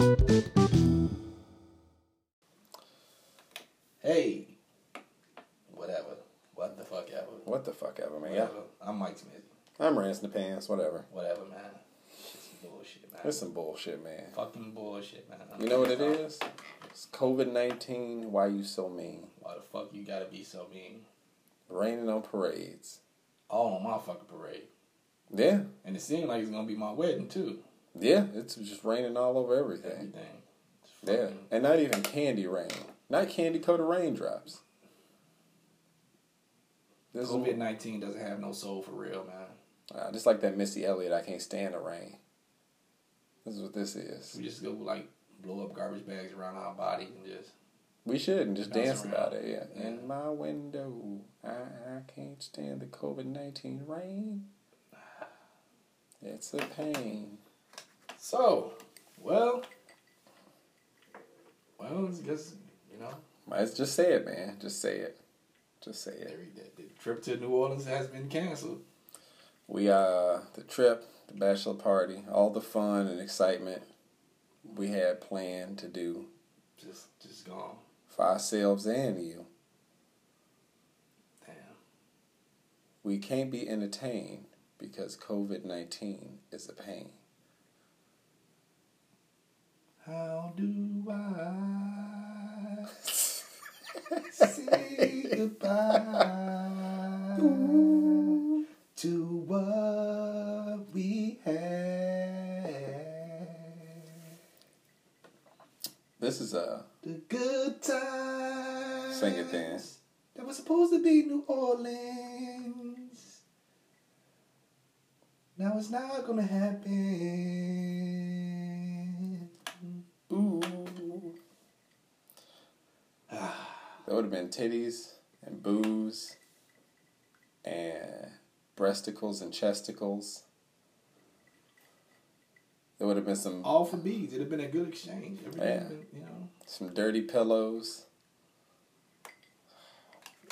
Hey, whatever. What the fuck ever. What the fuck ever, man. Whatever. I'm Mike Smith. I'm Rance the pants, whatever. Whatever, man. Some bullshit, man. It's some bullshit, man. fucking bullshit, man. I'm You know what it is? It's COVID 19. Why you so mean? Why the fuck you gotta be so mean? Raining on parades. All on my fucking parade. Yeah. And it seemed like it's gonna be my wedding too. Yeah. It's just raining all over everything. Everything. Yeah. And not even candy rain. Not candy coated raindrops. This is COVID nineteen doesn't have no soul for real, man. uh, just like that Missy Elliott. I can't stand the rain. This is what this is. We just go like blow up garbage bags around our body and just We should and just dance around. about it. Yeah. Yeah. In my window, I, I can't stand the COVID nineteen rain. It's a pain. So. Well, well, I guess you know Let's just say it, man. Just say it. Just say it. the, the trip to New Orleans has been canceled. We uh the trip, the bachelor party, all the fun and excitement we had planned to do Just just gone. for ourselves and you. Damn. We can't be entertained because COVID nineteen is a pain. How do I say goodbye to what we had? This is a The good times. Sing it then. That was supposed to be New Orleans. Now it's not gonna happen. ooh. There would have been titties and boobs and breasticles and chesticles. There would have been some All for beads. It'd have been a good exchange. Everything, Yeah. been, you know. some dirty pillows.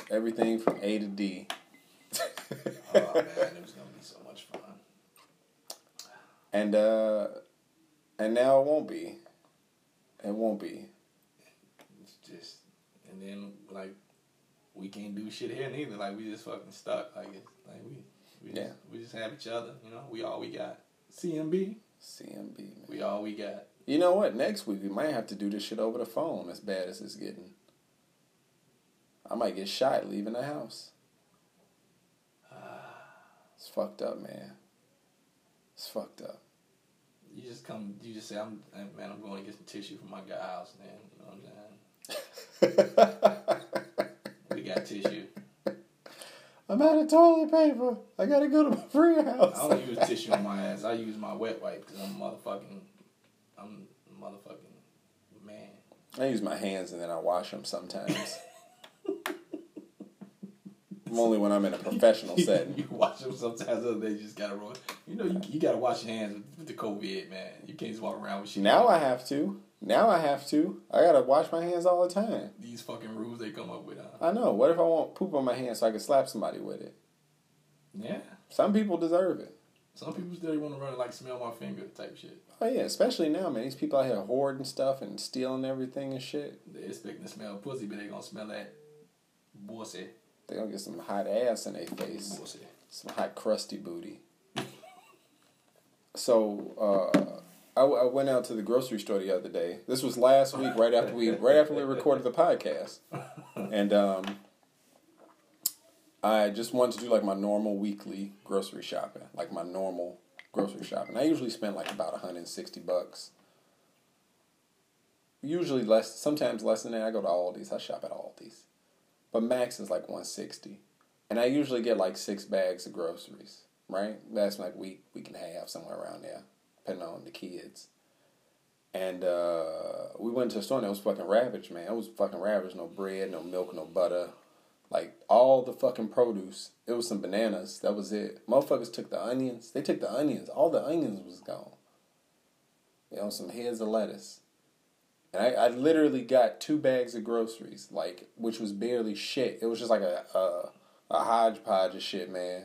Everything from A to D. Oh man, it was gonna be so much fun. and uh and now it won't be. It won't be. And then like, we can't do shit here neither. Like we just fucking stuck. Like it's like we, we Yeah. just, we just have each other. You know, we all we got. CMB, CMB man. we all we got. You know what? Next week we might have to do this shit over the phone as bad as it's getting. I might get shot leaving the house. It's fucked up, man. It's fucked up. You just come. You just say, "I'm man. I'm going to get some tissue from my guy's." house." Then you know what I'm saying. We got tissue. I'm out of toilet paper. I gotta go to my friend's house. I don't use tissue on my ass. I use my wet wipe because I'm motherfucking. I'm a motherfucking man. I use my hands and then I wash them sometimes. only when I'm in a professional setting. you wash them sometimes. Other days you just gotta roll. You know you, you gotta wash your hands with, with the COVID, man. You can't just walk around with shit. Now I have to. Now I have to. I gotta wash my hands all the time. these fucking rules they come up with. Huh? I know. What if I want poop on my hands so I can slap somebody with it? Yeah. Some people deserve it. Some people still want to run like smell my finger type shit. Oh yeah, especially now, man. These people out here hoarding stuff and stealing everything and shit. They expecting to smell pussy, but they gonna smell that pussy. They gonna get some hot ass in their face. Pussy. Some hot crusty booty. so uh, I, I went out to the grocery store the other day. This was last week, right after we right after we recorded the podcast, and um, I just wanted to do like my normal weekly grocery shopping, like my normal grocery shopping. I usually spend like about 160 bucks. Usually less, sometimes less than that. I go to Aldi's. I shop at Aldi's, but max is like 160, and I usually get like six bags of groceries. Right, that's like week week and a half somewhere around there, depending on the kids. And uh, we went to a store and it was fucking ravaged, man. It was fucking ravaged. No bread, no milk, no butter. Like all the fucking produce. It was some bananas. That was it. Motherfuckers took the onions. They took the onions. All the onions was gone. You know, some heads of lettuce. And I, I literally got two bags of groceries, like which was barely shit. It was just like a a, a hodgepodge of shit, man.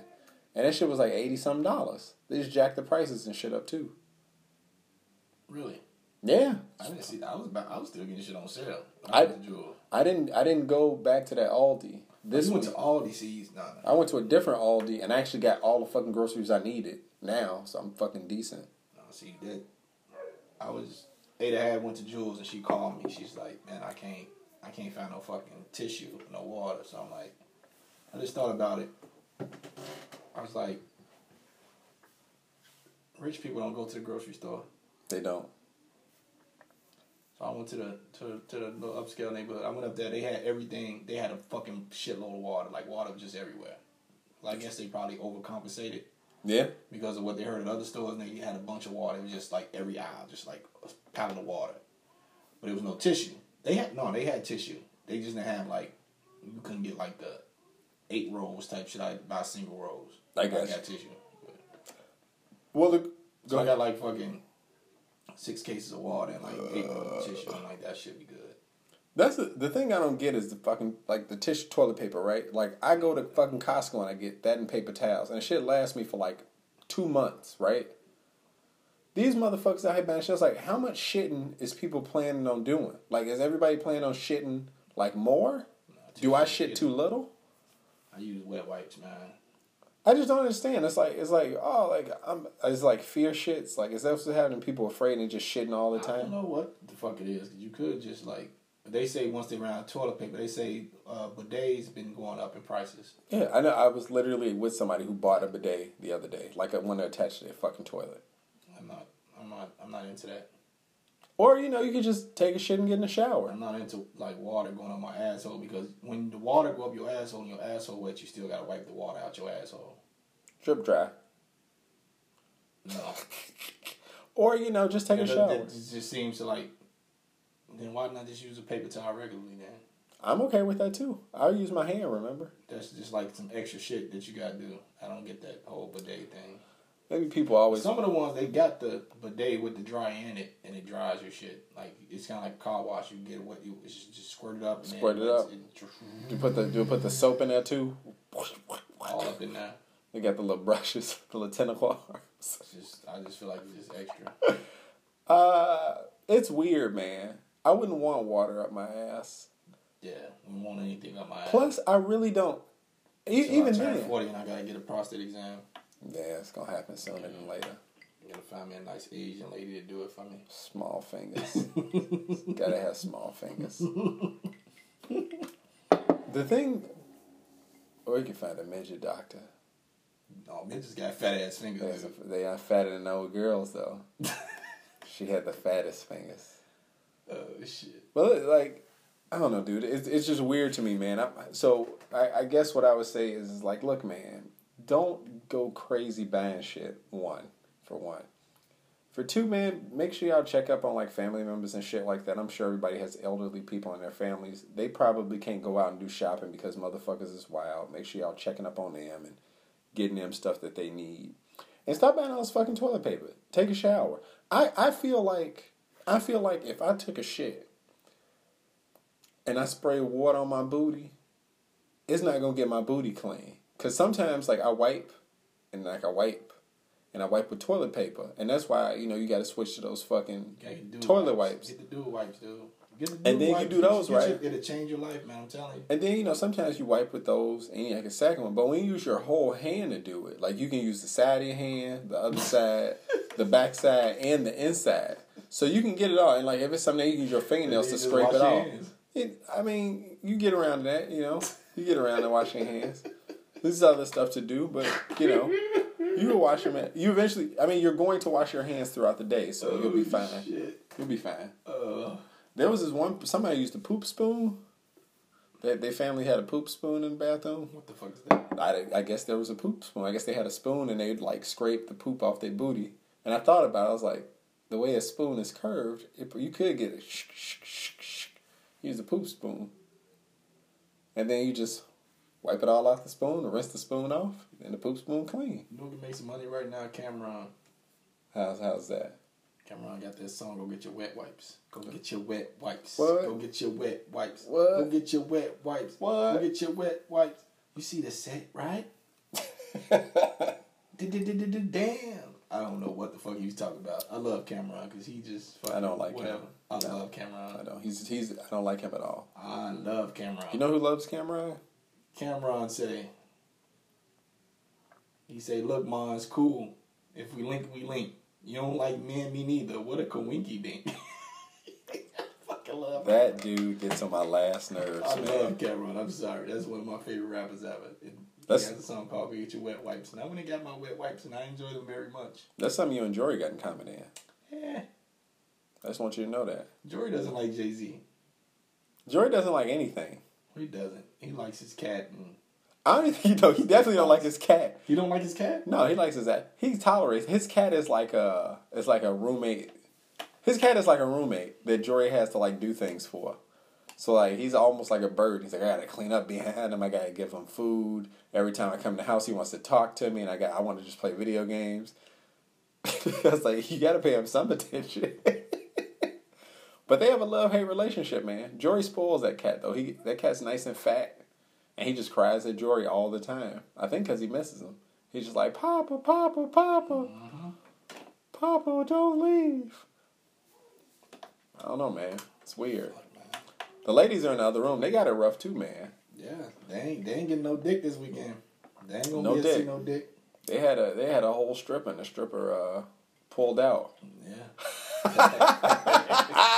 And that shit was like eighty something dollars. They just jacked the prices and shit up too. Really? Yeah, I didn't see. I was about, I was still getting shit on sale. I- went Jewel. I didn't. I didn't go back to that Aldi. Oh, this This went one, to Aldi. See, no, no. I went to a different Aldi and I actually got all the fucking groceries I needed now, so I'm fucking decent. No, see that. I was Ada had went to Jewel's and she called me. She's like, "Man, I can't, I can't find no fucking tissue, no water." So I'm like, I just thought about it. I was like, rich people don't go to the grocery store. They don't. So I went to the to to the little upscale neighborhood. I went up there. They had everything. They had a fucking shitload of water. Like water was just everywhere. Like, I guess they probably overcompensated Yeah. because of what they heard at other stores. And they had a bunch of water. It was just like every aisle, just like a pallet of water. But it was no tissue. They had no. They had tissue. They just didn't have like you couldn't get like the eight rolls type shit. I buy single rolls. I got you. got tissue. Well, the, So I got like fucking six cases of water and like eight rolls of uh. tissue. I'm like that should be good. That's the, the thing I don't get is the fucking like the tissue toilet paper, right? Like I go to fucking Costco and I get that and paper towels, and it shit lasts me for like two months, right? These motherfuckers out here buying shit. Like, how much shitting is people planning on doing? Like, is everybody planning on shitting like more? Do I shit too little? I use wet wipes, man. I just don't understand. It's like it's like oh like I'm it's like fear shits. Like is that what's happening? People afraid and just shitting all the time. I don't know what the fuck it is. you could just like they say once they ran out of toilet paper, they say uh, bidets been going up in prices. Yeah, I know. I was literally with somebody who bought a bidet the other day, like a one attached to their fucking toilet. I'm not. I'm not. I'm not into that. Or you know, you could just take a shit and get in the shower. I'm not into like water going on my asshole because when the water go up your asshole and your asshole wet, you still gotta wipe the water out your asshole. Drip dry. No, Or you know, just take a shower. That just seems to like. Then why not just use a paper towel regularly? Then I'm okay with that too. I'll use my hand. Remember, that's just like some extra shit that you gotta do. I don't get that whole bidet thing. Maybe people always. Some of the ones they got the bidet with the dry in it, and it dries your shit. Like it's kind of like car wash. You get what you it's just, just squirt it up. And Squirt it up. It, Do you put the do you put the soap in there too? all up in there. They got the little brushes, the little tentacle arms. It's just I just feel like it's just extra. Uh, it's weird, man. I wouldn't want water up my ass. Yeah, we want anything up my ass. Plus, I really don't. E- even then, forty and I gotta get a prostate exam. Yeah, it's gonna happen sooner than later. I gotta find me a nice Asian lady to do it for me. Small fingers. Gotta have small fingers. the thing, or you can find a midget doctor. No, just got fat ass fingers. A- They are fatter than old girls though. she had the fattest fingers. Oh shit. But like, I don't know, dude. It's it's just weird to me, man. I, so I, I guess what I would say is like, look, man, don't go crazy buying shit. One for one. For two, man, make sure y'all check up on like family members and shit like that. I'm sure everybody has elderly people in their families. They probably can't go out and do shopping because motherfuckers is wild. Make sure y'all checking up on them and getting them stuff that they need. And stop buying all this fucking toilet paper. Take a shower. I, I feel like I feel like if I took a shit and I spray water on my booty, it's not gonna get my booty clean. Cause sometimes like I wipe and like I wipe and I wipe with toilet paper. And that's why, you know, you gotta switch to those fucking Gotta get the dude Toilet wipes. Get the dude wipes, dude. Get the And then you do those, Get your- right? It'll change your life, man. I'm telling you. And then you know sometimes you wipe with those and you like a second one, but when you use your whole hand to do it, like you can use the side of your hand, the other side, the back side, and the inside, so you can get it all. And like if it's something you can use your fingernails to you scrape it off. It, I mean, you get around that, you know, you get around to washing your hands. There's other stuff to do, but you know, you will wash them. You eventually, I mean, you're going to wash your hands throughout the day, so you'll be Oh, fine. Shit. You'll be fine. Uh, There was this one somebody used a poop spoon. That their family had a poop spoon in the bathroom. what the fuck is that? I, I guess there was a poop spoon. I guess they had a spoon and they'd like scrape the poop off their booty. And I thought about it. I was like, the way a spoon is curved, it, you could get it. Sh- sh- sh- sh- use a poop spoon, and then you just wipe it all off the spoon, rinse the spoon off, and the poop spoon clean. You know can make some money right now? Cam'ron. How's how's that? Cam'ron got that song. Go get your wet wipes. Go get your wet wipes. What? Go get your wet wipes. What? Go get your wet wipes. What? Go get your wet wipes. You see the set, right? Damn. I don't know what the fuck he was talking about. I love Cam'ron because he just. I don't like whatever. him. I No. love Cam'ron. I know he's he's. I don't like him at all. I love Cam'ron. You know who loves Cam'ron? Cam'ron say. He say, "Look, ma, it's cool. If we link, we link. You don't like me and me neither. What a coinky dink." Fucking love That dude gets on my last nerves, I man. love Cam'ron. I'm sorry. That's one of my favorite rappers ever. And That's- he has a song called "Go Get Your Wet Wipes," and I went and got my wet wipes, and I enjoy them very much. That's something you and Jory got in common, in. Yeah, I just want you to know that. Jory doesn't like Jay Z. Jory doesn't like anything. He doesn't. He likes his cat, and I don't even, you know, he definitely don't like his cat. he don't like his cat. No, he likes his cat. He tolerates his cat is like a is like a roommate. His cat is like a roommate that Jory has to like do things for. So like he's almost like a bird. He's like I gotta clean up behind him. I gotta give him food. Every time I come in the house, he wants to talk to me, and I got I want to just play video games. I was like, you gotta pay him some attention. but they have a love hate relationship, man. Jory spoils that cat though. He that cat's nice and fat, and he just cries at Jory all the time. I think because he misses him. He's just like Papa, Papa, Papa, Papa, don't leave. I don't know, man. It's weird. The ladies are in the other room. They got it rough too, man. Yeah, they ain't they ain't getting no dick this weekend. They ain't gonna No able see dick. no dick. They had a they had a whole strip and the stripper uh, pulled out. Yeah,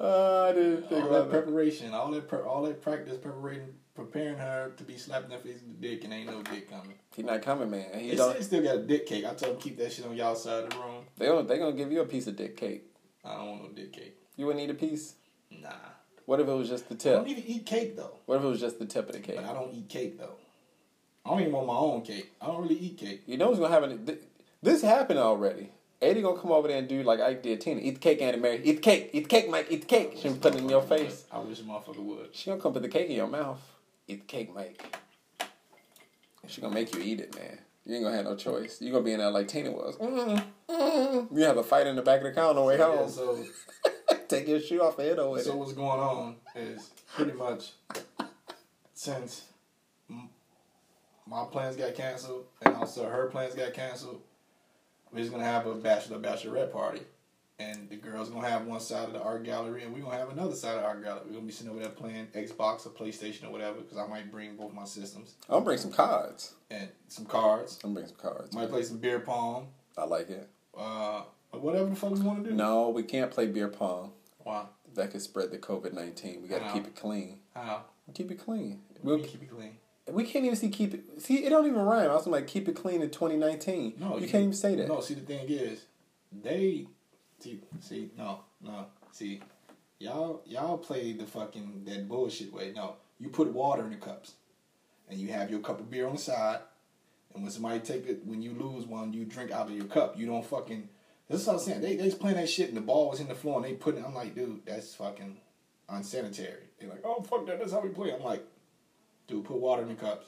Uh, I didn't think all that about that. preparation, all that pre- all that practice, preparing, preparing her to be slapping her face with the dick, and ain't no dick coming. He not coming, man. He They don't. still got a dick cake. I told him keep that shit on y'all side of the room. They don't. They gonna give you a piece of dick cake. I don't want no dick cake. You wouldn't eat a piece. Nah, What if it was just the tip? I don't even eat cake though. What if it was just the tip of the cake? But I don't eat cake though. I don't even want my own cake. I don't really eat cake. You know what's gonna happen? Th- This happened already. Eddie gonna come over there and do like I did Tina. Eat the cake, Anna Mary. Eat the cake. Eat the cake, Mike. Eat the cake. She gonna put it in your face. I wish motherfucker would. She gonna come put the cake in your mouth. Eat the cake, Mike. She gonna make you eat it, man. You ain't gonna have no choice. You gonna be in there like Tina was. Mm, mm. You have a fight in the back of the car on the way Yeah, home. so Take your shoe off and hit her with So it. what's going on is pretty much since my plans got canceled and also her plans got canceled, we're just gonna have a bachelor bachelorette party, and the girls gonna have one side of the art gallery, and we're gonna have another side of the art gallery. We're gonna be sitting over there playing Xbox or PlayStation or whatever, because I might bring both my systems I'm gonna bring some cards. and some cards. I'm gonna bring some cards. Might play some beer pong, I like it. uh, whatever the fuck we want to do. No, we can't play beer pong. Why? That could spread the COVID nineteen. We gotta keep it clean. How? Keep it clean. We'll, keep it clean. We can't even see keep it. See, it don't even rhyme. I was like, keep it clean in 2019. No, you, can't even say that. No, see the thing is, they see see no no see y'all y'all play the fucking that bullshit way. No, you put water in the cups, and you have your cup of beer on the side, and when somebody take it, when you lose one, you drink out of your cup. You don't fucking. This is what I'm saying. They they playing that shit, and the ball was in the floor, and they put it. I'm like, dude, that's fucking unsanitary. They're like, oh fuck that. That's how we play. I'm like, dude, put water in the cups.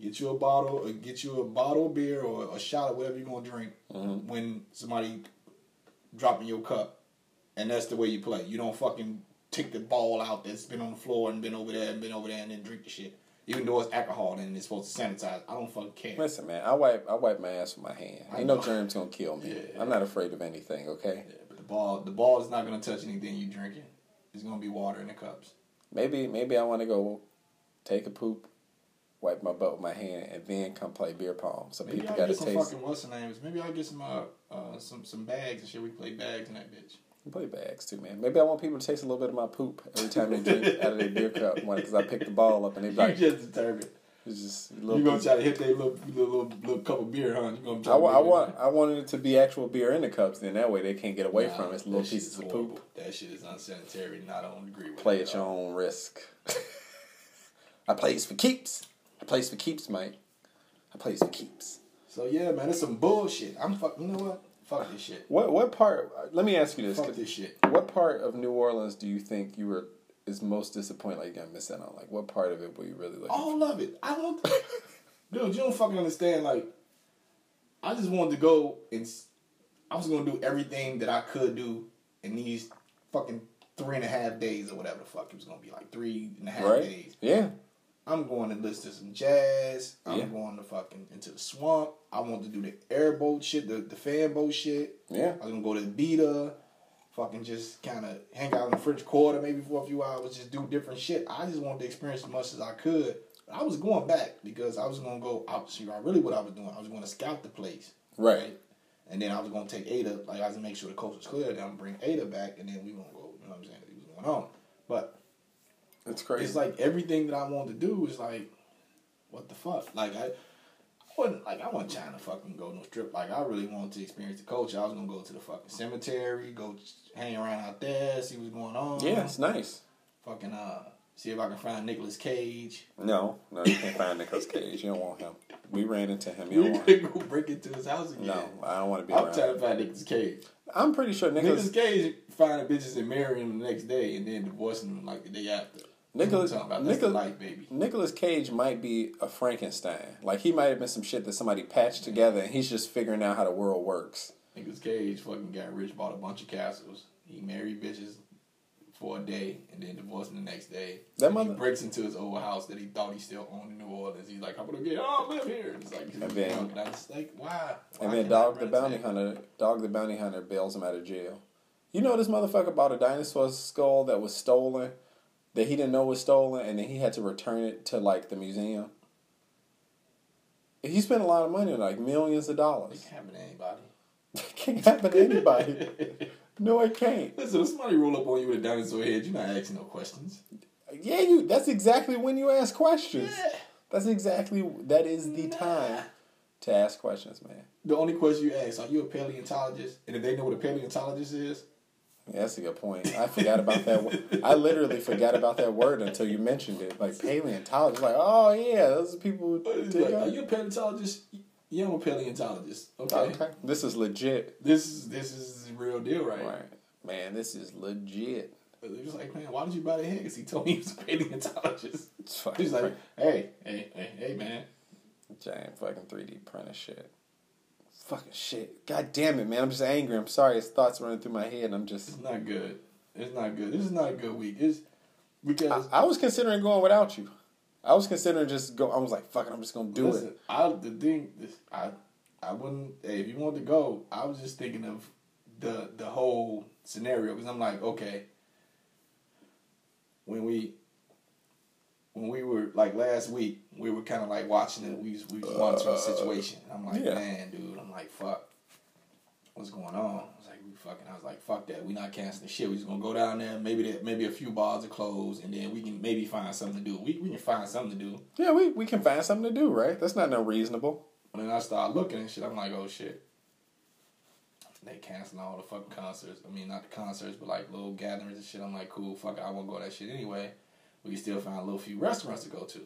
Get you a bottle, or get you a bottle of beer or a shot of whatever you're gonna drink Mhm. when somebody dropping your cup, and that's the way you play. You don't fucking take the ball out that's been on the floor and been over there and been over there and then drink the shit. Even though it's alcohol and it's supposed to sanitize, I don't fucking care. Listen, man, I wipe I wipe my ass with my hand. I Ain't no germs gonna kill me. Yeah. I'm not afraid of anything. Okay. Yeah, but the ball, the ball is not gonna touch anything you drinking. It's gonna be water in the cups. Maybe maybe I want to go take a poop, wipe my butt with my hand, and then come play beer pong. So Maybe people got to get some taste. fucking what's the names. Maybe I'll get some uh, uh some some bags and shit. We play bags in that bitch. We play bags too, man. Maybe I want people to taste a little bit of my poop every time they drink out of their beer cup. Because I pick the ball up and they like, you just determined. it's just a You gonna piece. try to hit that little little little, little cup of beer, huh? You gonna try I, I want I wanted it to be actual beer in the cups. Then that way they can't get away Nah, from it. It's little pieces of poop. That shit is unsanitary. Not on agree with Play at your own risk. I plays for keeps. I plays for keeps, Mike. I plays for keeps. So yeah, man, it's some bullshit. I'm fuck. You know what? Fuck this shit. What what part? Let me ask you this. Fuck this shit. What part of New Orleans do you think you were is most disappointed? Like you gonna miss out on? Like what part of it were you really looking? All of it. I don't. dude, you don't fucking understand. Like, I just wanted to go and I was gonna do everything that I could do in these fucking three and a half days or whatever the fuck it was gonna be like three and a half right? days. Yeah. I'm going to listen to some jazz. I'm Yeah. going to fucking into the swamp. I want to do the airboat shit, the, the fan boat shit. Yeah. I'm gonna go to the Beta, fucking just kind of hang out in the French Quarter maybe for a few hours, just do different shit. I just wanted to experience as much as I could. But I was going back because I was gonna go out. See, I really what I was doing. I was going to scout the place, Right. and then I was gonna take Ada. Like I was gonna make sure the coast was clear. Then I'm gonna bring Ada back, and then we gonna go. You know what I'm saying? See what's going on. But It's crazy. it's like everything that I wanted to do is like, what the fuck? Like I, I wasn't like I wasn't trying to fucking go no strip. Like I really wanted to experience the culture. I was gonna go to the fucking cemetery, go hang around out there, see what's going on. yeah, it's nice. Fucking uh, see if I can find Nicolas Cage. No, no, you can't find Nicolas Cage. You don't want him. We ran into him. You don't want him. could go break into his house again. No, I don't want to be I'm trying to find Nicolas Cage. I'm pretty sure Nicolas Nicholas Cage finding bitches and marrying them the next day, and then divorcing them like the day after. Nicolas- That's what I'm talking about. That's life, baby. Nicolas Cage might be a Frankenstein. Like he might have been some shit that somebody patched together, and he's just figuring out how the world works. Nicholas Cage fucking got rich, bought a bunch of castles. He married bitches for a day and then divorced them the next day. That And mother- he breaks into his old house that he thought he still owned in New Orleans. He's like, I'm gonna get, oh, I live here. It's like, And then- and I was like, why? And then Dog the Bounty? Hunter, Dog the Bounty Hunter bails him out of jail. You know this motherfucker bought a dinosaur skull that was stolen, that he didn't know was stolen, and then he had to return it to like the museum. He spent a lot of money, like millions of It dollars. can't happen to anybody. It can't happen to anybody. no, it can't. Listen, if somebody roll up on you with a dinosaur head, you're not asking no questions. Yeah, you. That's exactly when you ask questions. Yeah. That's exactly that is the time to ask questions, man. The only question you ask, are you a paleontologist? And if they know what a paleontologist is, Yeah, that's a good point. I forgot about that. wo- I literally forgot about that word until you mentioned it. Like paleontologist, like oh yeah, those are people. Like, are you a paleontologist? Yeah, I'm a paleontologist. Okay. okay, this is legit. This is this is the real deal, right? Right, man, this is legit. He was like, man, why did you buy the head? Because he told me he was a paleontologist. He's like, hey, hey, hey, hey, man. giant fucking three D printer shit. Fucking shit. God damn it, man. I'm just angry. I'm sorry. His thoughts running through my head. I'm just. It's not good. It's not good. This is not a good week. It's because I, I was considering going without you. I was considering just go. I was like, fuck it. I'm just gonna do listen, it. I the thing this I I wouldn't. Hey, if you want to go, I was just thinking of the the whole scenario because I'm like, okay, when we when we were like last week, we were kind of like watching it. We was, we was monitoring the uh, situation. I'm like, yeah. man, dude. I'm like, fuck, what's going on? I was like, we fucking. I was like, fuck that. We not canceling shit. We just gonna go down there. Maybe that. Maybe a few bars are closed, and then we can maybe find something to do. We we can find something to do. Yeah, we, we can find something to do, right? That's not unreasonable. And then I started looking and shit. I'm like, oh shit. They canceling all the fucking concerts. I mean, not the concerts, but like little gatherings and shit. I'm like, cool, fuck it. I won't go to that shit anyway. We can still find a little few restaurants to go to.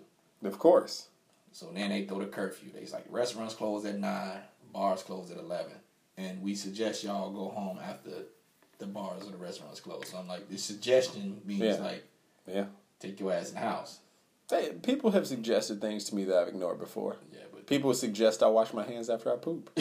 Of course. So then they throw the curfew. They's like, restaurants close at 9, bars close at 11. And we suggest y'all go home after the bars or the restaurants close. So I'm like, the suggestion means Yeah. like, Yeah. take your ass in the house. They, people have suggested things to me that I've ignored before. Yeah, but People suggest I wash my hands after I poop.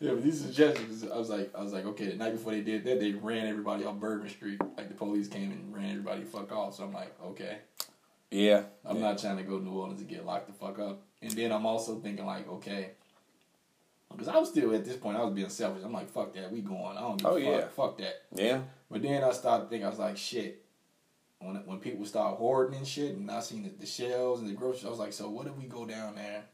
Yeah, but these suggestions, I was like, I was like, okay. The night before they did that, they ran everybody off Bourbon Street. Like the police came and ran everybody fuck off. So I'm like, okay, Yeah. I'm yeah. not trying to go to New Orleans and get locked the fuck up. And then I'm also thinking like, okay, because I was still at this point, I was being selfish. I'm like, fuck that, we going. I don't give Oh, a fuck. yeah. Fuck that. Yeah. But then I started thinking, I was like, shit. When when people start hoarding and shit, and I seen the, the shelves and the groceries, I was like, so what if we go down there,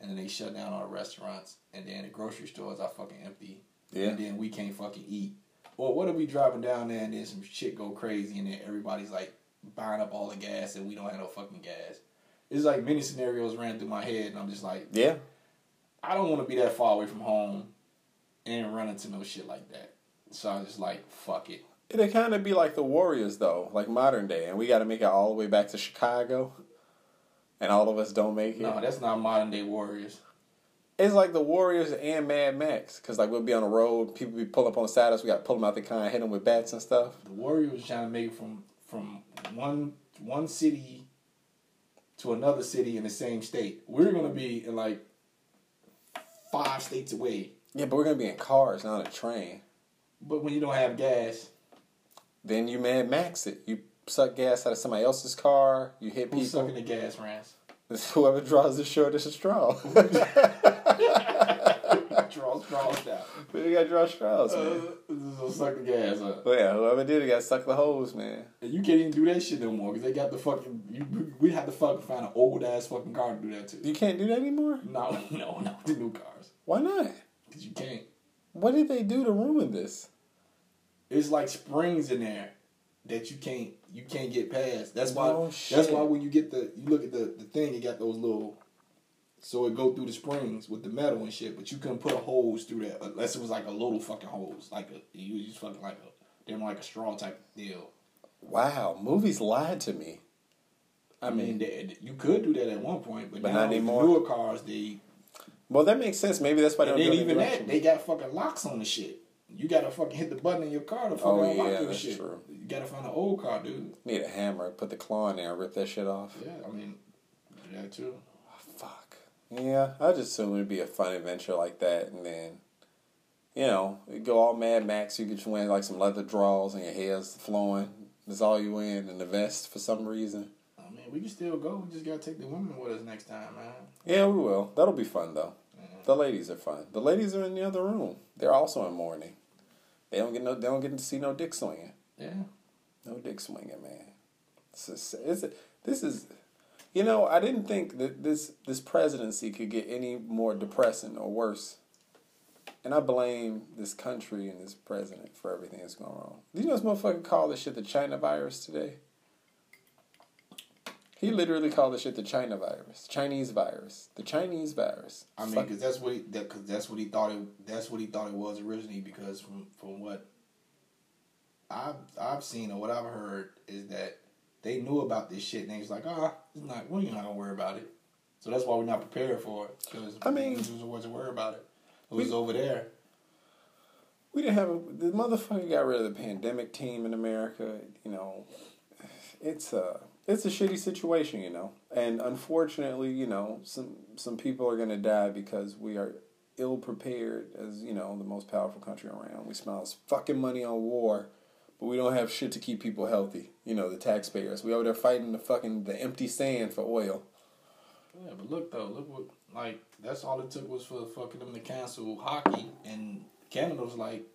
and then they shut down all the restaurants, and then the grocery stores are fucking empty, Yeah. and then we can't fucking eat. Or what if we driving down there and then some shit go crazy, and then everybody's like buying up all the gas, and we don't have no fucking gas. It's like many scenarios ran through my head, and I'm just like, Yeah. I don't want to be that far away from home, and run into no shit like that. So I was just like, fuck it. It'd kind of be like the Warriors, though, like modern day, and we got to make it all the way back to Chicago, and all of us don't make it. No, that's not modern day warriors. It's like the Warriors and Mad Max, because like we'll be on the road, people be pulling up on the side of us, we got to pull them out the car and hit them with bats and stuff. The Warriors trying to make it from from one one city to another city in the same state. We're gonna be in like five states away. Yeah, but we're gonna be in cars, not a train. But when you don't have gas, Then you Mad Max it. You suck gas out of somebody else's car. You hit Who's people. sucking the gas, Rance? It's whoever draws the shortest straw. Draw straws down. but you gotta draw straws, man. Uh, this is suck the gas up. But yeah, whoever did it got suck the hose, man. And you can't even do that shit no more because they got the fucking. You, we had to fucking find an old ass fucking car to do that too. You can't do that anymore. No, no, no, the new cars Why not? because you can't. What did they do to ruin this? It's like springs in there that you can't you can't get past. That's why No that's why when you get the you look at the the thing, it got those little so it go through the springs with the metal and shit, but you couldn't put a hose through that unless it was like a little fucking hose, like a you just fucking like a damn like a straw type deal. Wow, movies lied to me. I mean, they, you could do that at one point, but, But now not with anymore? The newer cars, they Well, that makes sense. Maybe that's why they don't then do even that they got fucking locks on the shit. You gotta fucking hit the button in your car to fucking Oh, unlock yeah, your shit. true. You gotta find an old car, dude. Need a hammer, put the claw in there, and rip that shit off. Yeah, I mean, that too. Ah, fuck. Yeah, I just assume it'd be a fun adventure like that, and then, you know, go all Mad Max. You get you wearing like some leather drawers and your hair's flowing. That's all you in, and the vest for some reason. I mean, we can still go. We just gotta take the women with us next time, man. Yeah, we will. That'll be fun though. The ladies are fun. The ladies are in the other room. They're also in mourning. They don't get no. They don't get to see no dick swinging. Yeah. No dick swinging, man. This is, it's, this is, you know, I didn't think that this this presidency could get any more depressing or worse. And I blame this country and this president for everything that's going wrong. Did you know this motherfucker called this shit the China virus today? He literally called this shit the China virus, Chinese virus, the Chinese virus. I mean, because that's what he, that, cause that's what he thought it. That's what he thought it was originally. Because from from what I've I've seen or what I've heard is that they knew about this shit and they was like, ah, it's not. Well, you're not gonna worry about it. So that's why we're not prepared for it. Because I mean- we wasn't worried about it. It was We- over there. We didn't have a, the motherfucker got rid of the pandemic team in America. You know, it's a it's a shitty situation, you know, and unfortunately, you know, some some people are gonna die because we are ill prepared as you know the most powerful country around. We spend all this fucking money on war, but we don't have shit to keep people healthy. You know, the taxpayers. We over there fighting the fucking the empty sand for oil. Yeah, but look though, look what like that's all it took was for fucking them to cancel hockey, and Canada was like,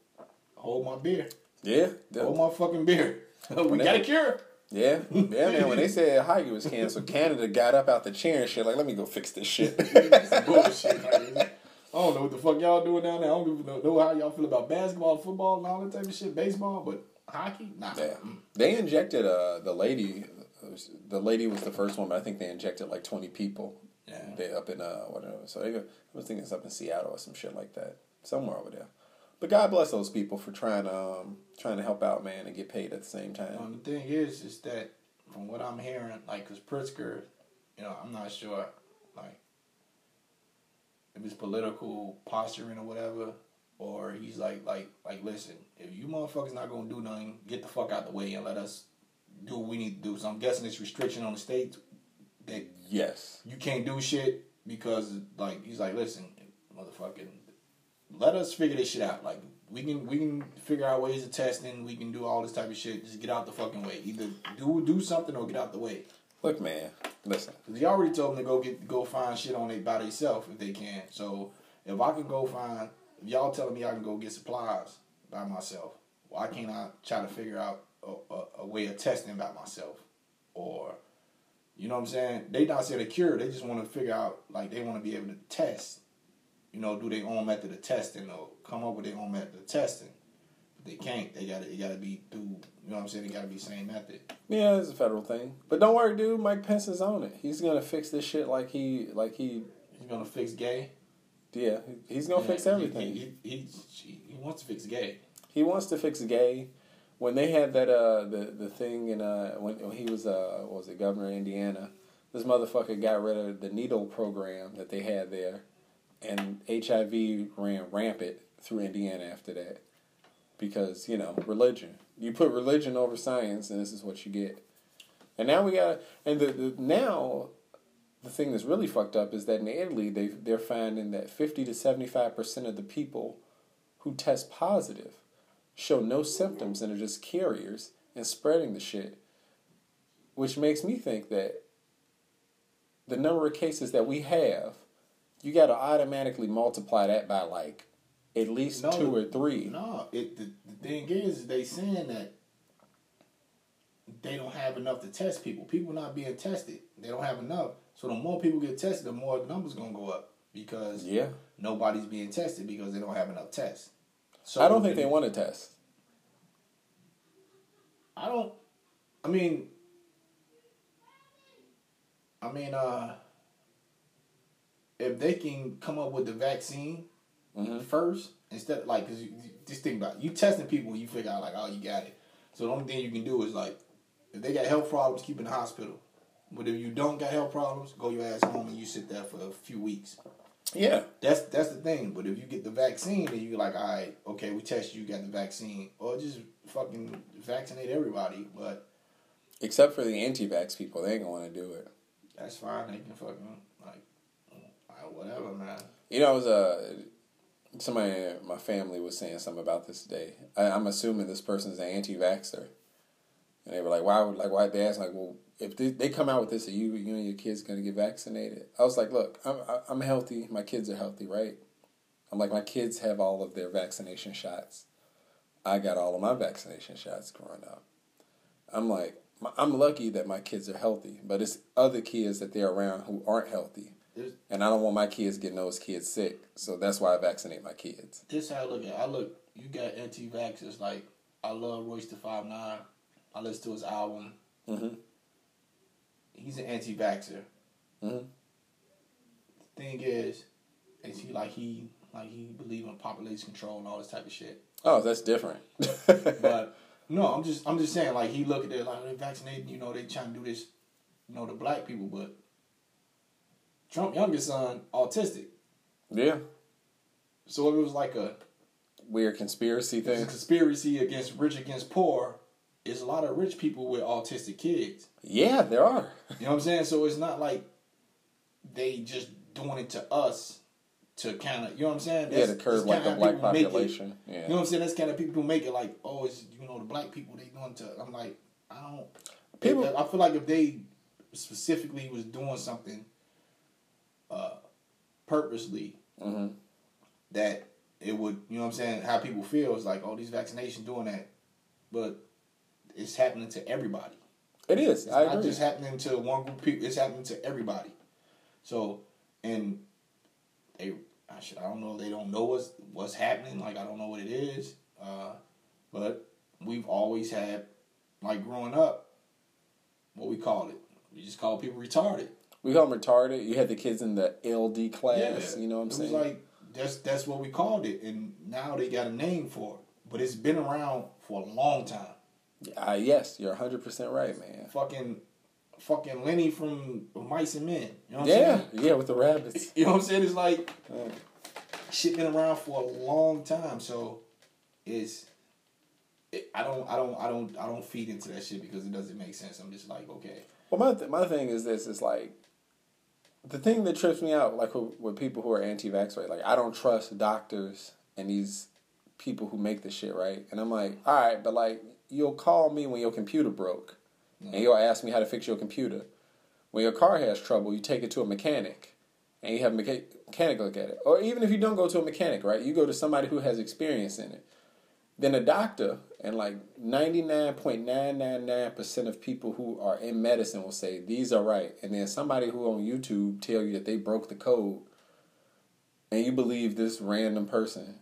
hold my beer, Yeah, hold my fucking beer. we got a cure. Yeah, yeah, man. When they said hockey was canceled, Canada got up out the chair and shit. Like, let me go fix this shit. Bullshit. Like, I don't know what the fuck y'all doing down there. I don't even know, know how y'all feel about basketball, football, and all that type of shit. Baseball, but hockey, nah. Yeah, they injected uh the lady. The lady was the first one, but I think they injected like twenty people. Yeah. They up in uh whatever. So they go, I was thinking it's up in Seattle or some shit like that, somewhere over there. But God bless those people for trying to um trying to help out, man, and get paid at the same time. Um, the thing is, is that from what I'm hearing, like, cause Pritzker, you know, I'm not sure, like, if it's political posturing or whatever, or he's like, like, like, listen, if you motherfuckers not gonna do nothing, get the fuck out the way and let us do what we need to do. So I'm guessing it's restriction on the states that Yes. you can't do shit because like he's like, listen, motherfucking, let us figure this shit out. Like we can we can figure out ways of testing. We can do all this type of shit. Just get out the fucking way. Either do do something or get out the way. Look, man. Listen. Cause he already told them to go get go find shit on it by themselves if they can. So if I can go find, if y'all telling me I can go get supplies by myself, why can't I try to figure out a, a, a way of testing by myself, or you know what I'm saying? They not saying a cure. They just want to figure out like they want to be able to test. You know, do their own method of testing or come up with their own method of testing. But they can't. They got to. It got to be through. You know what I'm saying? It got to be same method. Yeah, it's a federal thing. But don't worry, dude. Mike Pence is on it. He's gonna fix this shit like he like he. He's gonna fix gay. Yeah, he's gonna Yeah, fix everything. He, he, he, he wants to fix gay. He wants to fix gay. When they had that uh the the thing in uh when, when he was uh was it governor of Indiana, this motherfucker got rid of the needle program that they had there, and HIV ran rampant through Indiana after that, because you know religion. You put religion over science, and this is what you get. And now we got and the, the now the thing that's really fucked up is that in Italy they they're finding that fifty to seventy five percent of the people who test positive show no symptoms and are just carriers and spreading the shit. which makes me think that the number of cases that we have, you got to automatically multiply that by like at least No, two or three. No, it the, the thing is they saying that they don't have enough to test people. People not being tested. They don't have enough. So the more people get tested, the more the numbers gonna go up because Yeah, nobody's being tested because they don't have enough tests. So I don't think they want to test. I don't. I mean. I mean, uh, if they can come up with the vaccine Mhm. first instead of like, cause you, you- just think about it. you testing people, you figure out like, oh, you got it. So the only thing you can do is like, if they got health problems, keep in the hospital. But if you don't got health problems, go your ass home and you sit there for a few weeks. Yeah, That's that's the thing. But if you get the vaccine, and you're like, all right, okay, we test you, you got the vaccine, or just fucking vaccinate everybody. But except for the anti-vax people, they ain't gonna want to do it. that's fine. They can fucking like, all right, whatever, man. You know, I was uh, somebody in my family was saying something about this today. I, I'm assuming this person's an anti-vaxxer, and they were like, "Why would like why?" They asked like, "Well, if they, they come out with this, are you you and your kids gonna get vaccinated?" I was like, "Look, I'm I'm healthy. My kids are healthy, right?" I'm like, my kids have all of their vaccination shots. I got all of my vaccination shots growing up. I'm like, I'm lucky that my kids are healthy, but it's other kids that they're around who aren't healthy. There's, And I don't want my kids getting those kids sick. So that's why I vaccinate my kids. this how I look at. it. I look. You got anti-vaxxers. Like I love Royce da 5'9". I listen to his album. Mm-hmm. He's an anti-vaxxer. Mhm. Thing is, is he like he like he believe in population control and all this type of shit. Oh, that's different. But no, I'm just I'm just saying like he look at it like they vaccinating, you know, they trying to do this, you know, to black people, but Trump youngest son autistic. yeah. So it was like a, Weird conspiracy a thing. conspiracy against rich against poor, it's a lot of rich people with autistic kids. Yeah, there are. You know what I'm saying? So it's not like they just doing it to us to kind of, you know what I'm saying? Yeah, to That's- curb like the black people make it. population. You know what I'm saying? That's kind of people who make it like, oh, it's you know the black people they doing to. I'm like, I don't. People- I feel like if they specifically was doing something, uh, purposely, hmm that it would, you know what I'm saying? How people feel is like, oh, these vaccinations doing that, but it's happening to everybody. It is. It's I not agree. just happening to one group of people. It's happening to everybody. So, and they, I should, I don't know. They don't know what's what's happening. Like I don't know what it is. Uh, but we've always had, like growing up, what we call it. We just call people retarded. We call them retarded. You had the kids in the LD class. You know what I'm saying? it was like that's that's what we called it, and now they got a name for it. But it's been around for a long time. uh, yes, you're 100% right, man. Fucking, fucking Lennie from Mice and Men. You know what I'm Yeah, saying? yeah, with the rabbits. You know what I'm saying? It's like Uh, shit been around for a long time, so it's. It, I don't, I don't, I don't, I don't feed into that shit because it doesn't make sense. I'm just like, okay, Well, my th- my thing is this: is like the thing that trips me out, like with, with people who are anti-vax, right? Like I don't trust doctors and these people who make the shit, right? And I'm like, all right, but like you'll call me when your computer broke, and you'll ask me how to fix your computer. When your car has trouble, you take it to a mechanic, and you have a mecha- mechanic look at it. Or even if you don't go to a mechanic, right? You go to somebody who has experience in it. Then a doctor and like 99.999% of people who are in medicine will say these are right. And then somebody who on YouTube tell you that they broke the code and you believe this random person.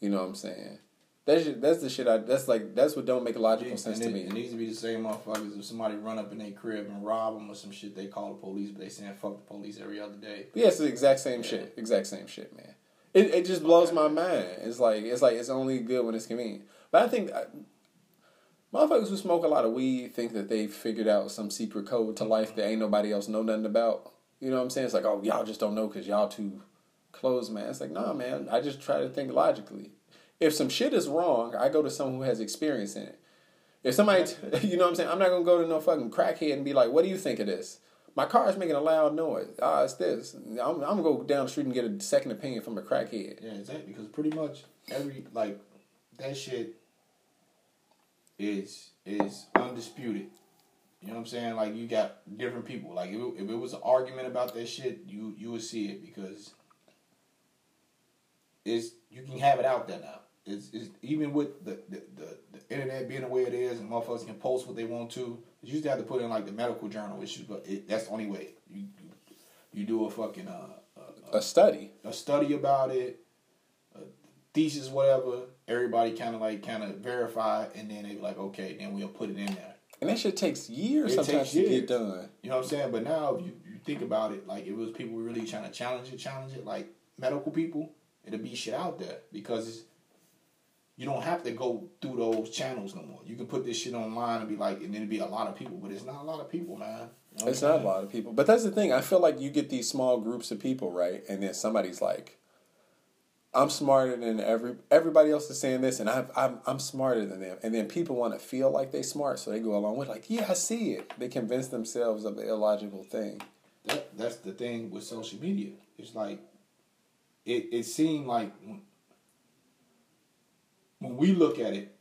You know what I'm saying? That's that's the shit I that's like that's what don't make logical sense and to it, me. it needs to be the same motherfuckers. If somebody run up in their crib and rob them or some shit, they call the police, but they saying fuck the police every other day. Yeah, it's the exact same shit. Exact same shit, man. It it just blows my mind. It's like it's like it's only good when it's convenient. But I think I, motherfuckers who smoke a lot of weed think that they figured out some secret code to life that ain't nobody else know nothing about. You know what I'm saying? It's like, oh, y'all just don't know because y'all too close, man. It's like, nah, man. I just try to think logically. If some shit is wrong, I go to someone who has experience in it. If somebody, you know what I'm saying? I'm not gonna go to no fucking crackhead and be like, what do you think of this? My car is making a loud noise. Ah, it's this. I'm, I'm gonna go down the street and get a second opinion from a crackhead. Yeah, exactly. Because pretty much every like that shit is is undisputed You know what I'm saying? Like you got different people. Like if it, if it was an argument about that shit, you you would see it because it's you can have it out there now. It's, it's even with the, the, the, the internet being the way it is and motherfuckers can post what they want to. You used to have to put in like the medical journal issues, but it, that's the only way. You you, do a fucking uh, uh, A study. a study about it, a thesis, whatever. Everybody kind of like kind of verify, and then they be like, okay, then we'll put it in there. And that shit takes years It sometimes takes to years. get done. You know what I'm saying? But now, if you, you think about it, like if it was people really trying to challenge it, challenge it, like medical people, it'll be shit out there because it's, you don't have to go through those channels no more. You can put this shit online and be like, and then it'd be a lot of people, but it's not a lot of people, man. You know It's not a lot of people. But that's the thing. I feel like you get these small groups of people, right? And then somebody's like, I'm smarter than every everybody else is saying this, and I'm I'm I'm smarter than them. And then people want to feel like they're smart, so they go along with like, yeah, I see it. They convince themselves of the illogical thing. That, that's the thing with social media. It's like, it, it seemed like when, when we look at it,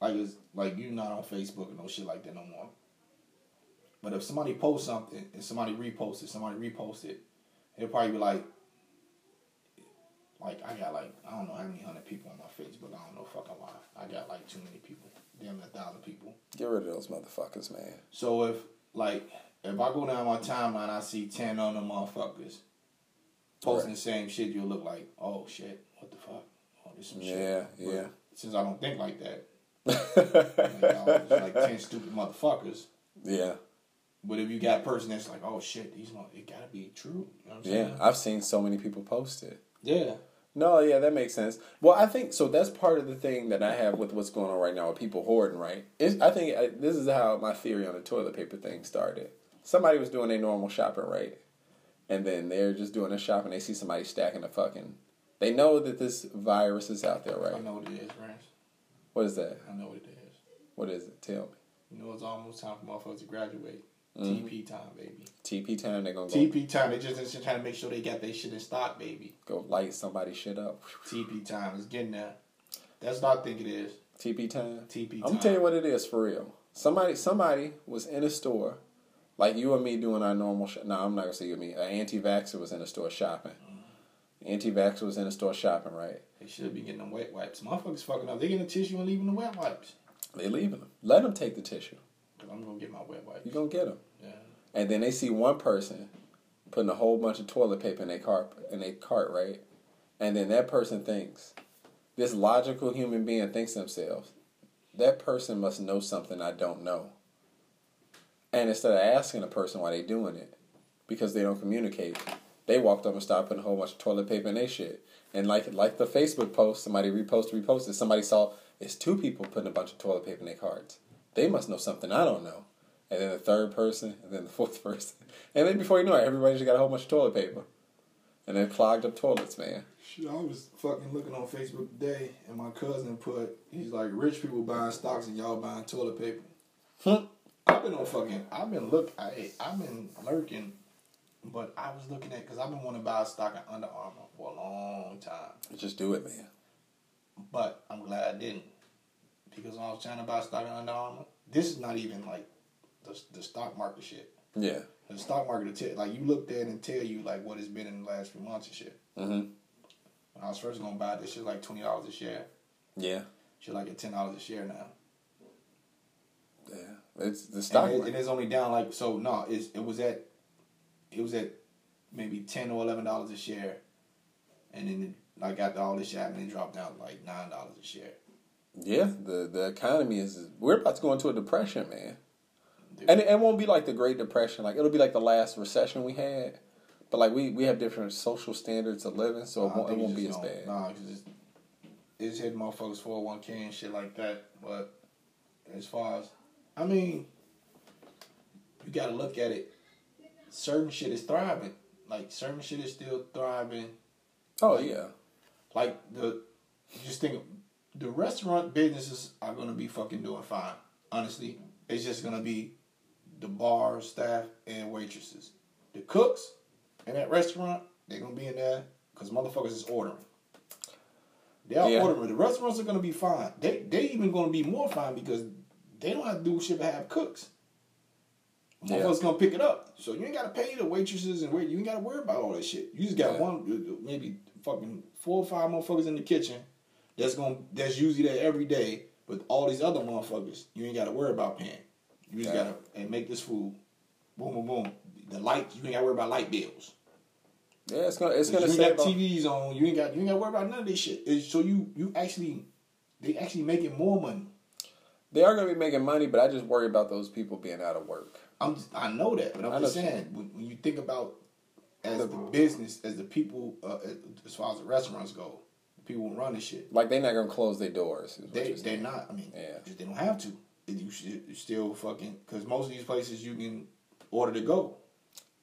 like it's like you're not on Facebook and no shit like that no more. But if somebody posts something and somebody reposts it, somebody reposts it, it'll probably be like, like I got like I don't know how many hundred people on my Facebook. I don't know fucking why. I got like too many people, damn a thousand people. Get rid of those motherfuckers, man. So if like if I go down my timeline, I see ten of them motherfuckers posting the same shit. You'll look like, oh shit, what the fuck? Oh, this some shit. Yeah, yeah. Since I don't think like that, like, like ten stupid motherfuckers. yeah, But if you got a person that's like, oh shit, these it gotta be true. You know what I'm yeah. saying? I've seen so many people post it. Yeah. No, yeah, that makes sense. Well, I think so. That's part of the thing that I have with what's going on right now with people hoarding. Right? It's, I think I, this is how my theory on the toilet paper thing started. Somebody was doing their normal shopping, right? And then they're just doing their shopping. They see somebody stacking a fucking. They know that this virus is out there, right? I know what it is, Rance. What is that? I know what it is. What is it? Tell me. You know it's almost time for motherfuckers to graduate. Mhm. TP time, baby. TP time. They're gonna go, TP time. They just, just trying to make sure they got their shit in stock, baby. go light somebody shit up. TP time is getting there. That's what I think it is. TP time. TP time. I'm gonna tell you what it is for real. Somebody, somebody was in a store, like you and me doing our normal. Sh- no, I'm not gonna say you and me. An anti-vaxxer was in a store shopping. Anti-vaxxer was in a store shopping, right? They should be getting them wet wipes. Motherfuckers fucking up. They getting the tissue and leaving the wet wipes. They leaving them. Let them take the tissue. I'm gonna get my wet wipes. You gonna get them. Yeah. And then they see one person putting a whole bunch of toilet paper in their cart, in their cart, right? And then that person thinks, this logical human being thinks to themselves, that person must know something I don't know. And instead of asking the person why they doing it, because they don't communicate, they walked up and started putting a whole bunch of toilet paper in their shit. And like like the Facebook post, somebody reposted, reposted, somebody saw it's two people putting a bunch of toilet paper in their carts. They must know something I don't know. And then the third person, and then the fourth person. And then before you know it, everybody's got a whole bunch of toilet paper. And then clogged up toilets, man. Shit, I was fucking looking on Facebook today, and my cousin put, he's like, rich people buying stocks and y'all buying toilet paper. Hmm. I've been on fucking, I've been look, I, I've been lurking, but I was looking at, cause I've been wanting to buy a stock in Under Armour for a long time, Just do it, man. but I'm glad I didn't, because when I was trying to buy stock in Under Armour, this is not even like the the stock market shit. Yeah. The stock market will tell, like you look at it and tell you like what it's been in the last few months and shit. Mm-hmm. When I was first gonna buy this shit like twenty dollars a share. Yeah. Shit like at ten dollars a share now. Yeah. It's the stock and it, market. it is only down like so. No, it's it was at it was at maybe ten or eleven dollars a share, and then like after all this shit happened, it dropped down like nine dollars a share. Yeah, the the economy is we're about to go into a depression, man. Dude. And it, it won't be like the Great Depression. Like it'll be like the last recession we had. But like we, we have different social standards of living, so it Nah, I won't, it won't be as bad. Nah, cause it's, it's hitting motherfuckers four hundred one k and shit like that. But as far as I mean, you gotta look at it. Certain shit is thriving. Like certain shit is still thriving. Oh yeah, like the just think the restaurant businesses are gonna be fucking doing fine. Honestly, it's just gonna be the bar staff and waitresses. The cooks in that restaurant, they're gonna be in there because motherfuckers is ordering. They're Yeah. ordering. The restaurants are gonna be fine. They they even gonna be more fine because they don't have to do shit but have cooks. Yeah. Motherfuckers gonna pick it up. So you ain't gotta pay the waitresses and wait. You ain't gotta worry about all that shit. You just got Yeah. one, uh, maybe fucking four or five motherfuckers in the kitchen. That's gonna that's usually there every day. But all these other motherfuckers, you ain't gotta worry about paying. You just gotta and make this food. Boom, boom, boom. The light, you ain't gotta worry about light bills. Yeah, it's gonna it's gonna ain't save. got TVs on. You ain't got you ain't got to worry about none of this shit. It's, so you you actually they actually making more money. They are gonna be making money, but I just worry about those people being out of work. I'm just, I know that, but I'm I just saying when, when you think about as the business as the people uh, as far as the restaurants go, the people who run this shit. Like they're not gonna close their doors. They they're not. I mean, Yeah. they don't have to. You should you still fucking because most of these places you can order to go,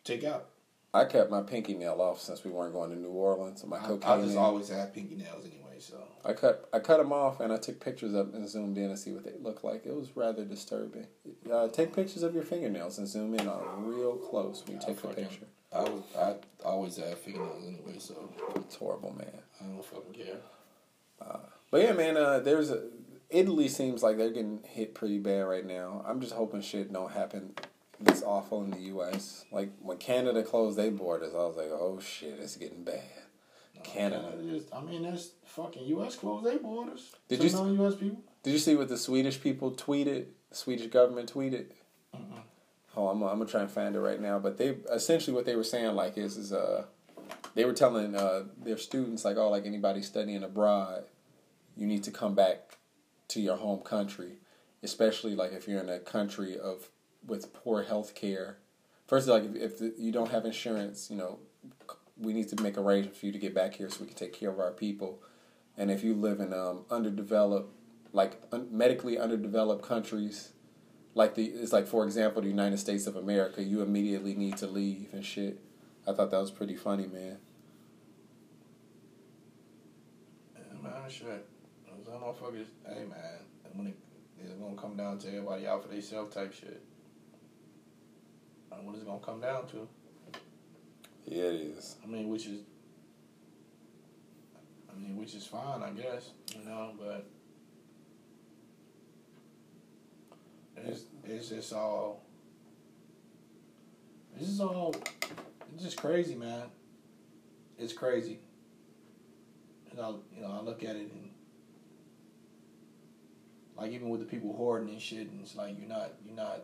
take out. I kept my pinky nail off since we weren't going to New Orleans. My I, cocaine. I just nail. always have pinky nails anyway, so. I cut I cut them off and I took pictures of and zoomed in to see what they looked like. It was rather disturbing. Uh, take pictures of your fingernails and zoom in on real close when you take the fucking- picture. I was I always have fingernails anyway, so It's horrible, man. I don't fucking care. But yeah, man. Uh, there's a Italy seems like they're getting hit pretty bad right now. I'm just hoping shit don't happen this awful in the U.S. Like when Canada closed their borders, I was like, oh shit, it's getting bad. Canada. Just, I mean, that's fucking U.S. closed their borders. Did to you- non-U.S. people? Did you see what the Swedish people tweeted? The Swedish government tweeted. Oh, I'm, I'm gonna try and find it right now. But they essentially what they were saying like is is uh they were telling uh their students like oh like anybody studying abroad, you need to come back to your home country, especially like if you're in a country of with poor health care. First, like if, if you don't have insurance, you know, we need to make arrangements for you to get back here so we can take care of our people. And if you live in um, underdeveloped, like un- medically underdeveloped countries, like the it's like for example the United States of America, you immediately need to leave and shit. I thought that was pretty funny, man. Yeah, man, shit. Those motherfuckers, hey man, when it, it's gonna come down to everybody out for themselves type shit. What it's gonna come down to? Yeah, it is. I mean, which is, I mean, which is fine, I guess, you know, but it's it's just all, it's just all, it's just crazy, man. It's crazy. And I, you know, I look at it and, like, even with the people hoarding and shit, and it's like you're not, you're not,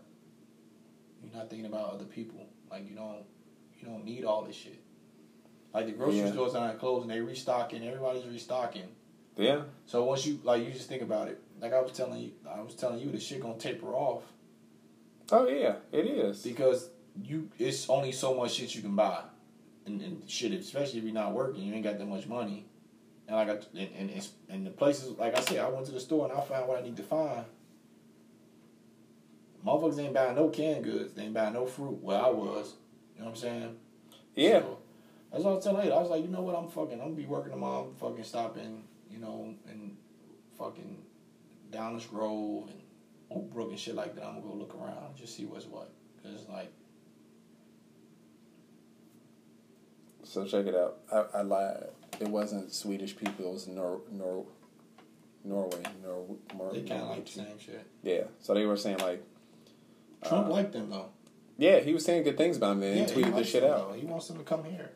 you're not thinking about other people. Like you don't, you don't need all this shit. Like the grocery Yeah. stores are not closed and they restocking. Everybody's restocking. Yeah. So once you like, you just think about it. Like I was telling you, I was telling you, the shit gonna taper off Oh yeah, it is. because you it's only so much shit you can buy, and, and shit, especially if you're not working, you ain't got that much money. And like I and, and it's and the places like I said, I went to the store and I found what I need to find. Motherfuckers ain't buying no canned goods. They ain't buying no fruit. Where I was, you know what I'm saying? Yeah. So, that's what I was telling you. I was like, you know what? I'm fucking. I'm gonna be working tomorrow. I'm fucking stopping. You know, and fucking Downers Grove and Oak Brook and shit like that. I'm gonna go look around and just see what's what. Cause like, So check it out. I, I lied. It wasn't Swedish people. It was Nor Nor Norway. Nor, Nor they kind of like the same shit. Yeah. So they were saying like, Trump Uh, liked them though. yeah, he was saying good things about them. And Yeah, he tweeted this shit them, out. though. He wants them to come here.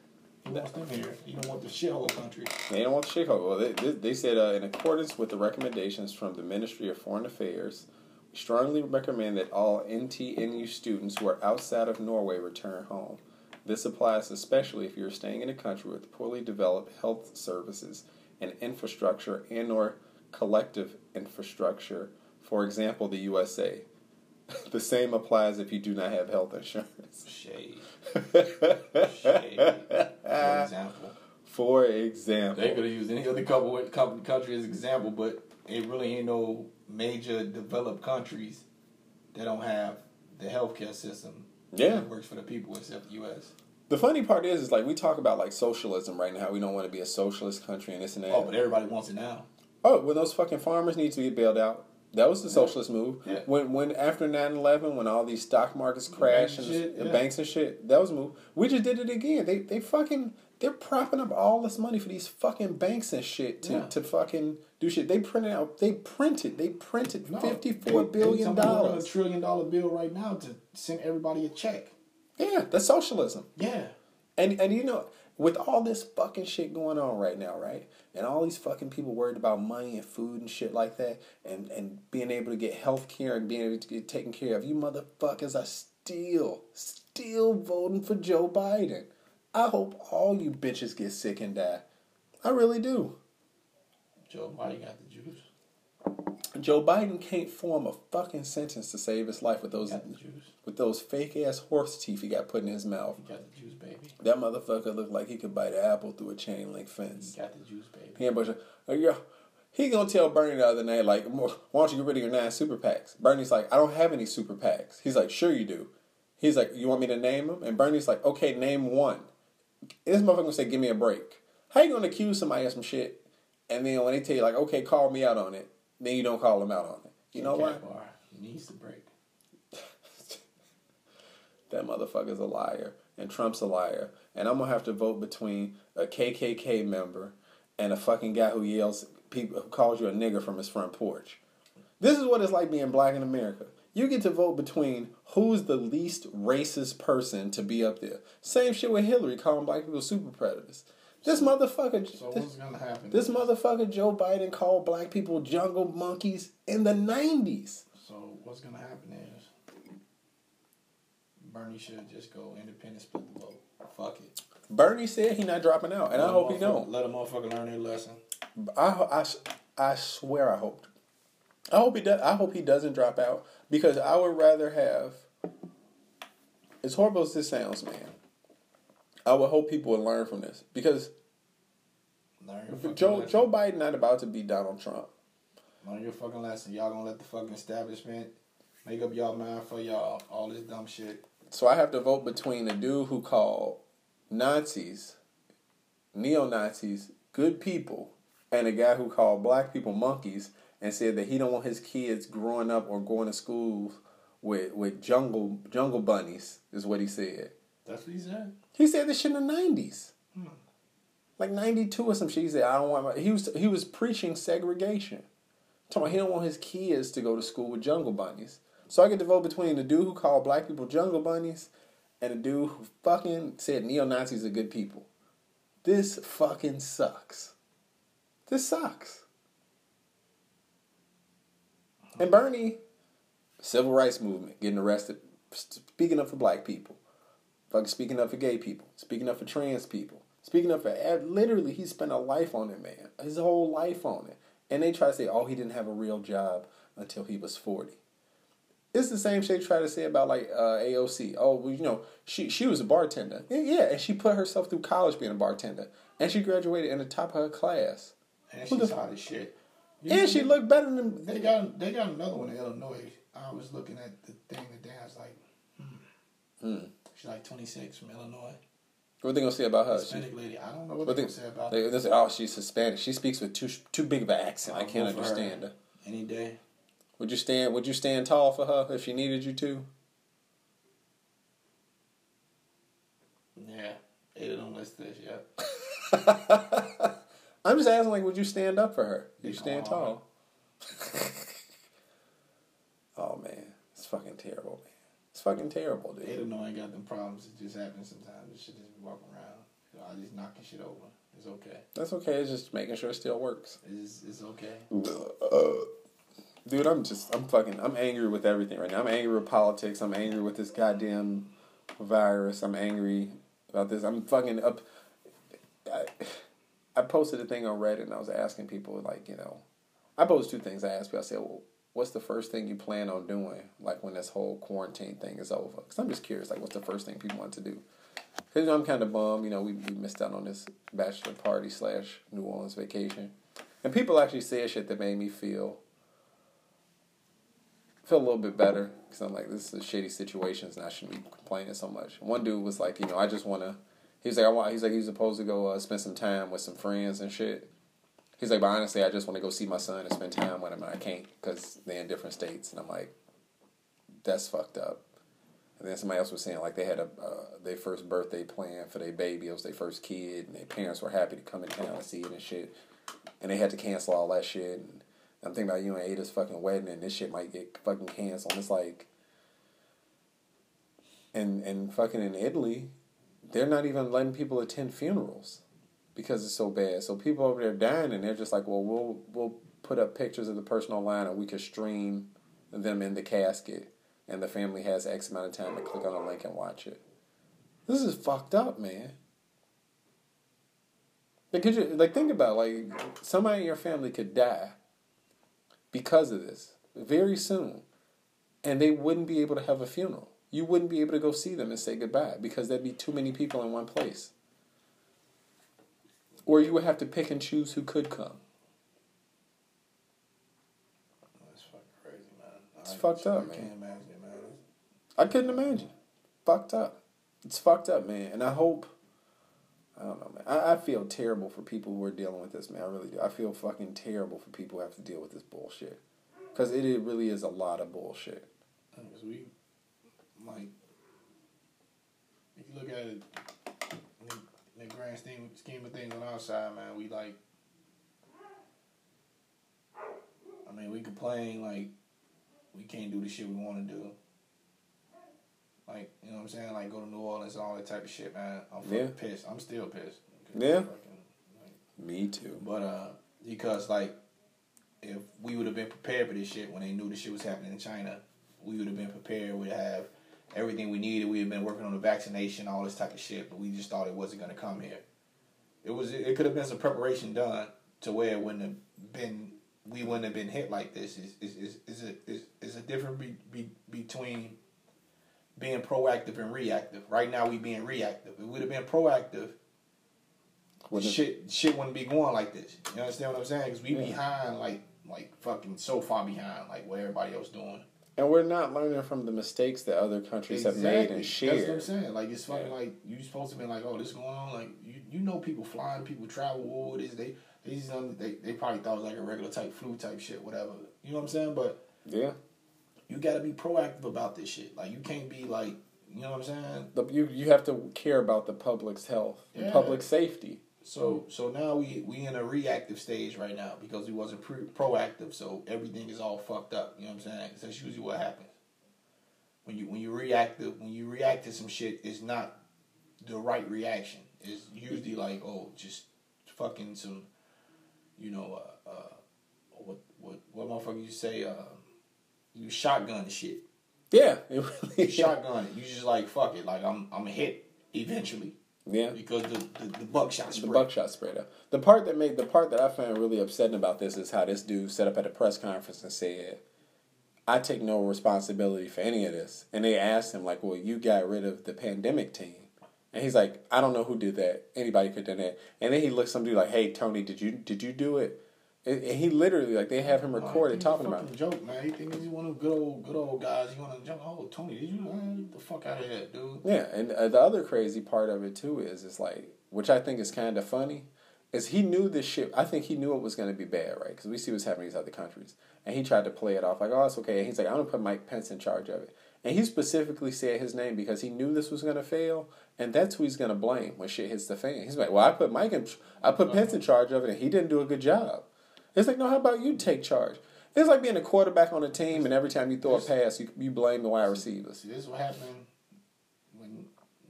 Wants them here. He don't want the shithole country. They don't want the shithole. Well, they, they, they said uh, in accordance with the recommendations from the Ministry of Foreign Affairs, we strongly recommend that all NTNU students who are outside of Norway return home. This applies especially if you're staying in a country with poorly developed health services and infrastructure and or collective infrastructure, for example, the USA. the same applies if you do not have health insurance. Shade. Shade. For example. For example. They could have used any other couple couple country as example, but it really ain't no major developed countries that don't have the healthcare system Yeah. that works for the people except the U.S. The funny part is, is like we talk about like socialism right now. We don't want to be a socialist country and this and that. Oh, but everybody wants it now. oh, well, those fucking farmers need to be bailed out. That was the socialist move. Yeah. When when after 9-11, when all these stock markets crashed and, banks and shit, and yeah. banks and shit, that was a move. We just did it again. They they fucking they're propping up all this money for these fucking banks and shit to, Yeah. to fucking do shit. They printed out they printed they printed No, fifty four billion about a dollars. trillion dollar bill right now to send everybody a check. Yeah, that's socialism. Yeah. And and you know, with all this fucking shit going on right now, right? And all these fucking people worried about money and food and shit like that, and and being able to get health care and being able to get taken care of. You motherfuckers are still, still voting for Joe Biden. I hope all you bitches get sick and die. I really do. Joe Biden got. Joe Biden can't form a fucking sentence to save his life with those with those fake ass horse teeth he got put in his mouth. He got the juice, baby. That motherfucker looked like he could bite an apple through a chain link fence. He got the juice, baby. He ain't bunch of, uh, yeah. He gonna tell Bernie the other night, like, why don't you get rid of your nine super PACs? Bernie's like, I don't have any super PACs. He's like, sure you do. He's like, you want me to name them? And Bernie's like, okay, name one. This motherfucker gonna say, give me a break. How you gonna accuse somebody of some shit, and then when they tell you like, okay, call me out on it, then you don't call them out on it. You know? Kat Bar needs to break. That motherfucker's a liar, and Trump's a liar, and I'm gonna have to vote between a KKK member and a fucking guy who yells, people who calls you a nigger from his front porch. This is what it's like being black in America. You get to vote between who's the least racist person to be up there. Same shit with Hillary calling black people super predators. This motherfucker, So this, what's gonna happen? this motherfucker Joe Biden called black people jungle monkeys in the '90s. So what's gonna happen is Bernie should just go independent, split the vote. Fuck it. Bernie said he not dropping out, and I Let a hope he don't. Let a motherfucker learn their lesson. I, I, I swear I hope. I hope he does. I hope he doesn't drop out because I would rather have. As horrible as this sounds, man, I would hope people would learn from this because Learn Joe lesson. Joe Biden not about to be Donald Trump. Learn your fucking lesson. Y'all gonna let the fucking establishment make up y'all mind for y'all all this dumb shit. So I have to vote between a dude who called Nazis, neo Nazis, good people, and a guy who called black people monkeys and said that he don't want his kids growing up or going to schools with with jungle jungle bunnies is what he said. That's what he said. He said this shit in the nineties. Hmm. Like ninety two or some shit. He said I don't want my he was he was preaching segregation. Talking he don't want his kids to go to school with jungle bunnies. So I get to vote between the dude who called black people jungle bunnies and the dude who fucking said neo Nazis are good people. This fucking sucks. This sucks. And Bernie, civil rights movement, getting arrested, speaking up for black people, fucking speaking up for gay people, speaking up for trans people, speaking up for ev- literally he spent a life on it, man, his whole life on it. And they try to say, oh, he didn't have a real job until he was forty. It's the same shit they try to say about like uh, AOC. Oh, well, you know, she she was a bartender. Yeah, yeah, and she put herself through college being a bartender, and she graduated in the top of her class. And Who she's hot as shit. You And know, she looked better than They got they got another one in Illinois. I was looking at the thing. I was like, hmm. Hmm. She's like 26 from Illinois. What are they gonna say about her? She, Hispanic lady. I don't know what, what they they, gonna say about they, her. they say, oh, she's Hispanic. She speaks with too too big of an accent. I I'll can't vote her. understand her. Any day. Would you stand? Would you stand tall for her if she needed you to? Yeah. They don't list this yet. I'm just asking, like, would you stand up for her? You stand tall. oh man, it's fucking terrible, man. Fucking terrible, dude. don't know ain't got them problems. It just happens sometimes. This shit just be walking around. You know, I just knocking shit over. It's okay. That's okay. It's just making sure it still works. It's, it's okay. Dude, I'm just, I'm fucking, I'm angry with everything right now. I'm angry with politics. I'm angry with this goddamn virus. I'm angry about this. I'm fucking up. I, I posted a thing on Reddit and I was asking people, like, you know, I posted two things. I asked people, I said, well, what's the first thing you plan on doing, like, when this whole quarantine thing is over? Because I'm just curious, like, what's the first thing people want to do? Because, you know, I'm kind of bummed. You know, we, we missed out on this bachelor party slash New Orleans vacation. And people actually said shit that made me feel feel a little bit better because I'm like, this is a shitty situation, and I shouldn't be complaining so much. One dude was like, you know, I just want to. He was like, I want. He's like, he's supposed to go uh, spend some time with some friends and shit. He's like, but honestly, I just want to go see my son and spend time with him, I can't because they're in different states. And I'm like, that's fucked up. And then somebody else was saying like they had a uh, their first birthday plan for their baby. It was their first kid, and their parents were happy to come in town and see it and shit. And they had to cancel all that shit. And I'm thinking about you and Ada's fucking wedding, and this shit might get fucking canceled. And it's like, and and fucking in Italy, they're not even letting people attend funerals because it's so bad. So people over there dying, and they're just like, well, we'll we'll put up pictures of the person online, and we can stream them in the casket and the family has X amount of time to click on a link and watch it. This is fucked up, man. Like, could you like think about like somebody in your family could die because of this very soon, and they wouldn't be able to have a funeral. You wouldn't be able to go see them and say goodbye because there'd be too many people in one place. Or you would have to pick and choose who could come. That's fucking crazy, man. It's I, fucked up, I man. can't imagine man. I couldn't imagine. Fucked up. It's fucked up, man. And I hope. I don't know, man. I, I feel terrible for people who are dealing with this, man. I really do. I feel fucking terrible for people who have to deal with this bullshit. Because it, it really is a lot of bullshit. Because we, like, if you look at it, the, grand scheme, scheme of things on our side, man, we like, I mean, we complain like we can't do the shit we want to do. Like, you know what I'm saying? Like, go to New Orleans and all that type of shit, man. I'm fucking Yeah. pissed. I'm still pissed. Yeah. Fucking, like, Me too. but uh, because like, if we would have been prepared for this shit when they knew the shit was happening in China, we would have been prepared. We'd have everything we needed. We had been working on the vaccination, all this type of shit. But we just thought it wasn't gonna come here. It was. It could have been some preparation done to where it wouldn't have been. We wouldn't have been hit like this. Is is is is a is, is a difference be, be, between being proactive and reactive. Right now we being reactive. If we'd have been proactive, Wouldn't it- shit shit wouldn't be going like this. You understand what I'm saying? Because we Yeah. behind like like fucking so far behind like what everybody else doing. And we're not learning from the mistakes that other countries have made and shared. That's what I'm saying. Like it's fucking Yeah. like you supposed to be like, oh, this going on. Like you, you know, people flying, people travel. All this they they just don't- they they probably thought it was like a regular type flu type shit, whatever. You know what I'm saying? But Yeah. you got to be proactive about this shit. Like you can't be like, you know what I'm saying? The, you you have to care about the public's health and Yeah. public safety. So so now we we in a reactive stage right now because we wasn't pre- proactive. So everything is all fucked up. You know what I'm saying? that's usually what happens. When you when you reactive when you react to some shit, it's not the right reaction. It's usually like oh just fucking some, you know uh, uh what what what motherfucker you say uh you shotgun shit. Yeah, it really You shotgun it. You just like fuck it. Like I'm I'm hit eventually Yeah. because the the, the buckshot The spray. buckshot spreader. The part that made the part that I found really upsetting about this is how this dude set up at a press conference and said, "I take no responsibility for any of this." And they asked him like, "Well, you got rid of the pandemic team," and he's like, "I don't know who did that. Anybody could do done that." And then he looks some dude like, "Hey, Tony, did you did you do it?" And and he literally like they have him recorded talking about. it. Joke, man. He think he's one of the good old, good old guys. You want to jump? Oh, Tony, did you? Man, the fuck out of here, dude. Yeah, and uh, the other crazy part of it too is it's like, which I think is kind of funny, is he knew this shit. I think he knew it was going to be bad, right? Because we see what's happening in these other countries, and he tried to play it off like, oh, it's okay. And he's like, I'm gonna put Mike Pence in charge of it, and he specifically said his name because he knew this was going to fail, and that's who he's going to blame when shit hits the fan. He's like, well, I put Mike in, I put Pence in charge of it, and he didn't do a good job. It's like, no, how about you take charge? It's like being a quarterback on a team, and every time you throw a pass, you, you blame the wide receivers. See, this is what happened when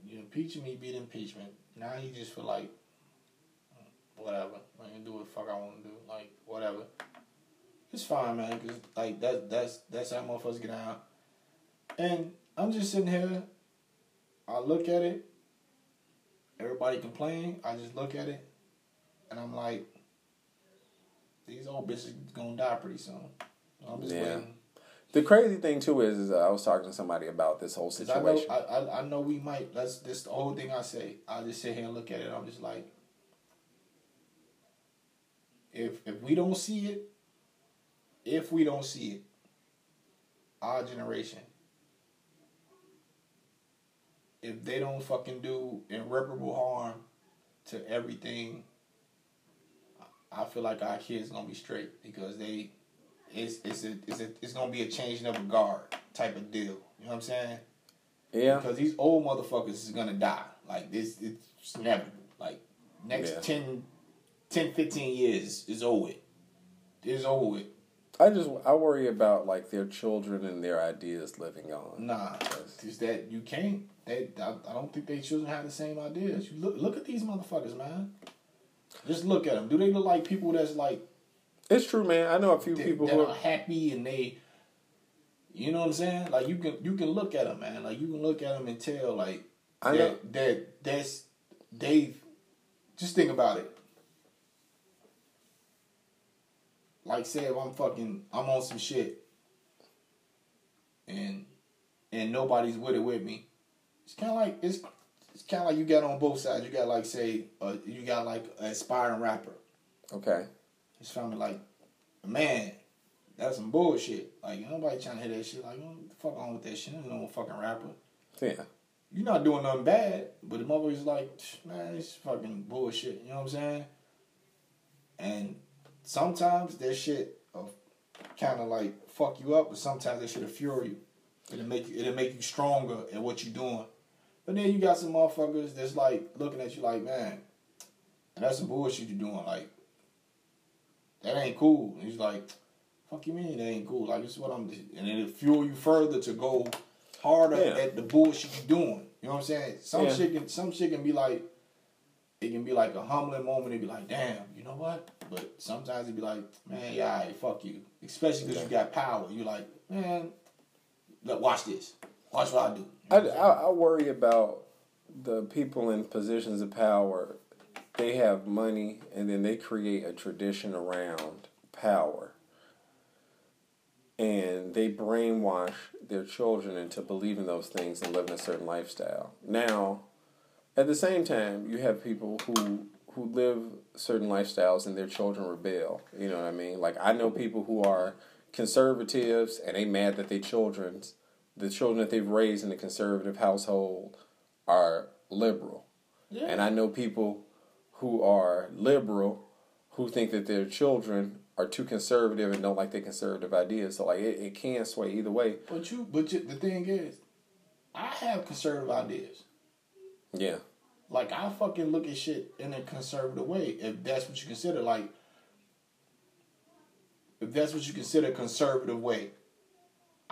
you impeaching me, beat impeachment. Now you just feel like mm, whatever. I can do what the fuck I want to do. Like whatever. It's fine, man. Cause like that that's that's how motherfuckers get out. And I'm just sitting here. I look at it. Everybody complain. I just look at it, and I'm like, these old bitches gonna die pretty soon. I'm just Yeah. waiting. The crazy thing too is, is I was talking to somebody about this whole 'Cause I know, situation. I, I, I know we might. That's this the whole thing I say. I just sit here and look at it. I'm just like, if if we don't see it, if we don't see it, our generation, if they don't fucking do irreparable harm to everything, I feel like our kids gonna be straight because they, it's it's a, it's a, it's gonna be a changing of a guard type of deal. You know what I'm saying? Yeah. Because these old motherfuckers is gonna die. Like this, it's never Like next Yeah. 10, 10, 15 years is over. with. It's over. I just I worry about like their children and their ideas living on. Nah, is that you can't. They, I, I don't think they children have the same ideas. You look, look at these motherfuckers, man. Just look at them. Do they look like people that's like It's true, man. I know a few that, people that who are happy and they, you know what I'm saying? Like you can you can look at them, man. Like you can look at them and tell like I that know. that that's they. Just think about it. Like say if I'm fucking I'm on some shit, and and nobody's with it with me. It's kind of like it's it's kind of like you got on both sides. You got like say uh, you got like an aspiring rapper. okay. His family like, man, that's some bullshit. Like nobody trying to hear that shit. Like, what the fuck on with that shit? There's no fucking rapper. Yeah. You're not doing nothing bad, but the motherfucker's like, man, it's fucking bullshit. You know what I'm saying? And sometimes that shit kind of like fuck you up, but sometimes that shit will fuel you. It'll make you, it'll make you stronger at what you're doing. But then you got some motherfuckers that's like looking at you like, man, that's some bullshit you're doing. Like, that ain't cool. And he's like, fuck you mean that ain't cool? Like, this is what I'm, doing. and it'll fuel you further to go harder Yeah. at the bullshit you're doing. You know what I'm saying? Some Yeah. shit can, some shit can be like, it can be like a humbling moment. It'd be like, damn, you know what? But sometimes it'd be like, man, yeah, alright, fuck you. Especially because you got power. You're like, man, look, watch this. Watch what I do. I, I, I worry about the people in positions of power. They have money and then they create a tradition around power. And they brainwash their children into believing those things and living a certain lifestyle. Now, at the same time, you have people who who live certain lifestyles and their children rebel. You know what I mean? Like I know people who are conservatives and they mad that their children's the children that they've raised in a conservative household are liberal. Yeah. And I know people who are liberal who think that their children are too conservative and don't like their conservative ideas. So like it, it can sway either way. But you, but you, the thing is, I have conservative ideas. Yeah. Like I fucking look at shit in a conservative way, if that's what you consider. Like, if that's what you consider a conservative way,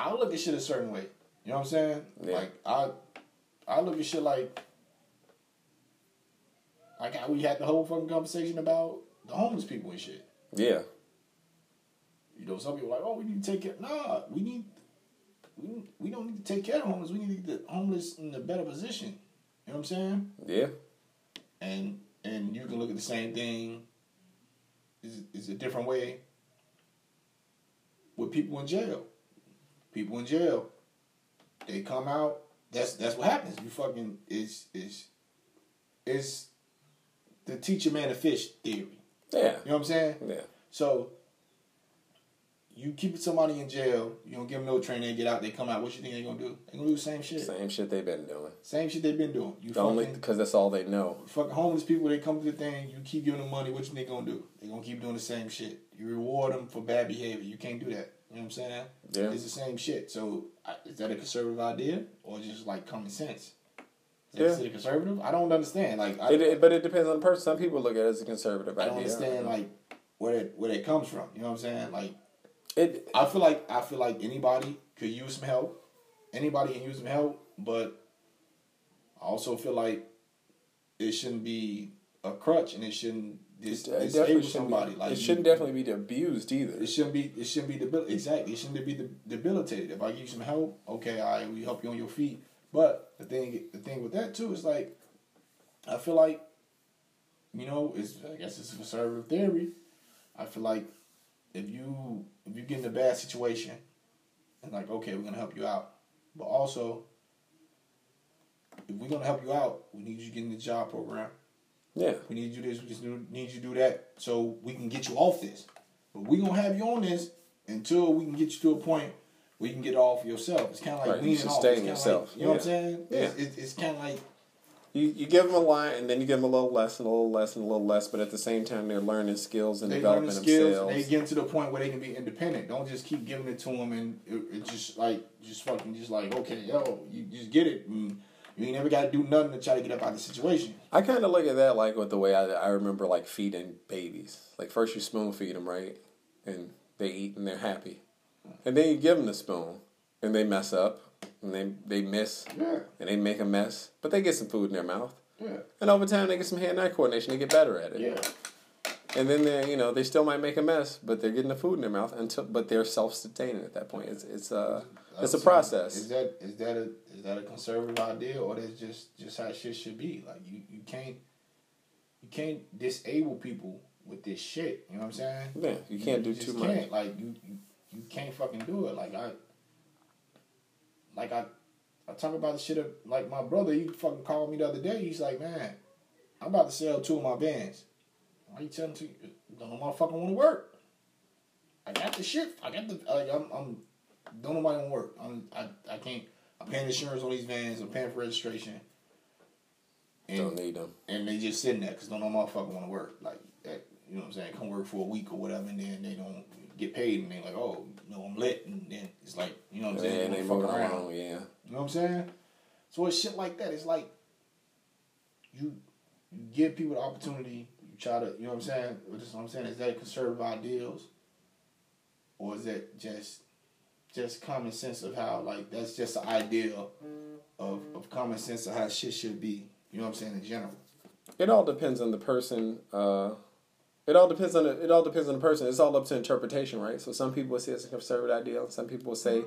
I look at shit a certain way. You know what I'm saying? Yeah. Like I, I look at shit like, like how we had the whole fucking conversation about the homeless people and shit. Yeah. You know, some people are like, oh, we need to take care. Nah, we need, we we don't need to take care of homeless. We need to get the homeless in a better position. You know what I'm saying? Yeah. and and you can look at the same thing is is a different way with people in jail. People in jail, they come out. That's that's what happens. You fucking is is is the teacher man a fish theory. Yeah. You know what I'm saying? Yeah. So you keep somebody in jail, you don't give them no training, they get out, they come out. What you think they gonna do? They gonna do the same shit. Same shit they've been doing. Same shit they've been doing. You The only because that's all they know. fucking homeless people, they come to the thing, you keep giving them money, what you think gonna do? They gonna keep doing the same shit. You reward them for bad behavior. You can't do that. You know what I'm saying? Yeah. It's the same shit. So is that a conservative idea or just like common sense? Is Yeah. considered conservative? I don't understand. Like I, It, it- but it depends on the person. Some people look at it as a conservative idea. I don't understand like where that where that comes from. You know what I'm saying? Like It I feel like I feel like anybody could use some help. Anybody can use some help, but I also feel like it shouldn't be a crutch and it shouldn't dis- it uh, disable shouldn't somebody. be, like it you- shouldn't definitely be abused either. It shouldn't be. It shouldn't be debil- exactly. It shouldn't be de- debilitated. If I give you some help, okay, all right, we help you on your feet. But the thing, the thing with that too is like, I feel like, you know, it's I guess it's a conservative theory. I feel like if you if you get in a bad situation, and like, okay, we're gonna help you out, but also, if we're gonna help you out, we need you to get in the job program. Yeah. We need you to do this. We just need you to do that so we can get you off this. But we gonna have you on this until we can get you to a point where you can get off yourself. It's kind of like Right, you weaning off. sustain yourself. Like, you know what I'm saying? Yeah. It's, it's, it's kind of like You, you give them a lot, and then you give them a little less and a little less and a little less. But at the same time, they're learning skills and They developing skills. themselves. And they get to the point where they can be independent. Don't just keep giving it to them and it, it just like just fucking just like okay, yo, you just get it. And you ain't never got to do nothing to try to get up out of the situation. I kind of look at that like with the way I, I remember like feeding babies. Like first you spoon feed them, right? And they eat and they're happy. Mm. And then you give them the spoon and they mess up and they, they miss Yeah, and they make a mess. But they get some food in their mouth. yeah, And over time they get some hand-eye coordination. They get better at it. yeah. And then they you know they still might make a mess, but they're getting the food in their mouth until but they're self-sustaining at that point. It's it's uh it's a process. Is that is that a is that a conservative idea or that's just just how shit should be? Like you you can't you can't disable people with this shit. You know what I'm saying? Yeah, you can't do just too much. Can't. Like you, you you can't fucking do it. Like I like I I talk about the shit of like my brother. He fucking called me the other day. He's like, man, I'm about to sell two of my bands. Why you telling to don't no motherfucker want to work? I got the shit. I got the like I'm I'm don't nobody want to work. I'm I I can't. I'm paying insurance on these vans. I'm paying for registration. And Don't need them. and they just sitting there because don't no motherfucker want to work. Like that, you know what I'm saying? Come work for a week or whatever, and then they don't get paid, and they like, oh, you know, I'm lit, and then it's like, you know what I'm saying? And they Don't fuck around. around, yeah. You know what I'm saying? So it's shit like that. It's like you you give people the opportunity. You try to, you know what I'm saying? What I'm saying. Is that conservative ideals, or is that just just common sense of how like that's just the idea of of common sense of how shit should be. You know what I'm saying in general. It all depends on the person. Uh, it all depends on the, it all depends on the person. It's all up to interpretation, right? So some people will say it's a conservative ideal, some people will say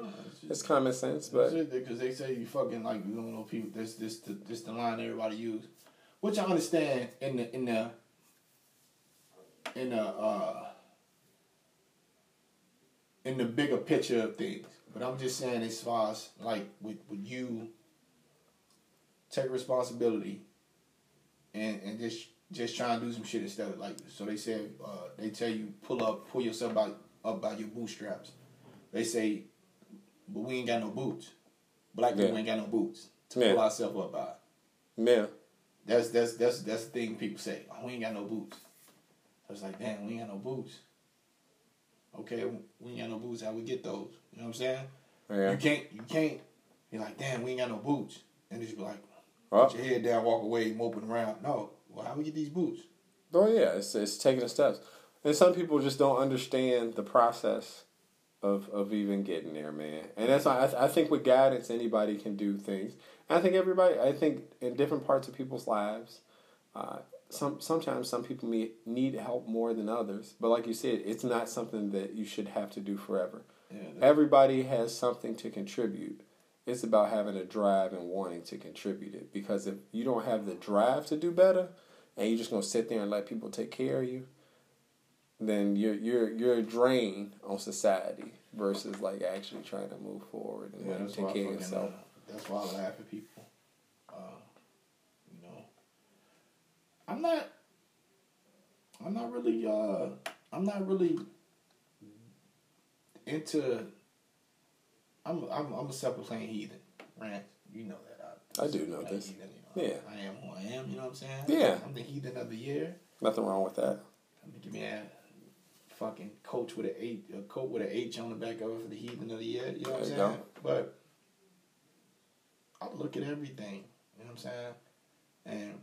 it's common sense, but because they say you fucking like you don't know people. This this the, this the line everybody use, which I understand in the in the in the uh in the bigger picture of things. But I'm just saying as far as like with with you take responsibility and and just just try and do some shit instead of like so they said uh, they tell you pull up pull yourself by, up by your bootstraps. They say, but we ain't got no boots. Black people Yeah. ain't got no boots to Yeah. pull ourselves up by. yeah, That's that's that's that's the thing people say. Oh, we ain't got no boots. I was like, damn, we ain't got no boots. Okay, we ain't got no boots. How we get those? You know what I'm saying? yeah. You can't. You can't. You're like, damn, we ain't got no boots, and just be like, Oh, put your head down, walk away, moping around. No, well, how we get these boots? oh yeah, it's it's taking the steps, and some people just don't understand the process of of even getting there, man. And that's why I, th- I think with guidance, anybody can do things. I think everybody. I think in different parts of people's lives, uh, some sometimes some people may, need help more than others. But like you said, it's not something that you should have to do forever. Yeah, Everybody has something to contribute. It's about having a drive and wanting to contribute it. Because if you don't have the drive to do better, and you're just gonna sit there and let people take care of you, then you're you're you're a drain on society versus like actually trying to move forward and yeah, like, that's why. take care of yourself. uh, that's why I laugh at people. Uh, you know, I'm not. I'm not really. Uh, I'm not really into. I'm I'm I'm a self-proclaimed heathen, right? You know that. I do know this. heathen, you know. Yeah. I am who I am. You know what I'm saying? Yeah. I'm the heathen of the year. Nothing wrong with that. Give me a fucking coach with an eight, a coat with an H on the back of it for the heathen of the year. You know what I'm saying? you But I look at everything. You know what I'm saying? And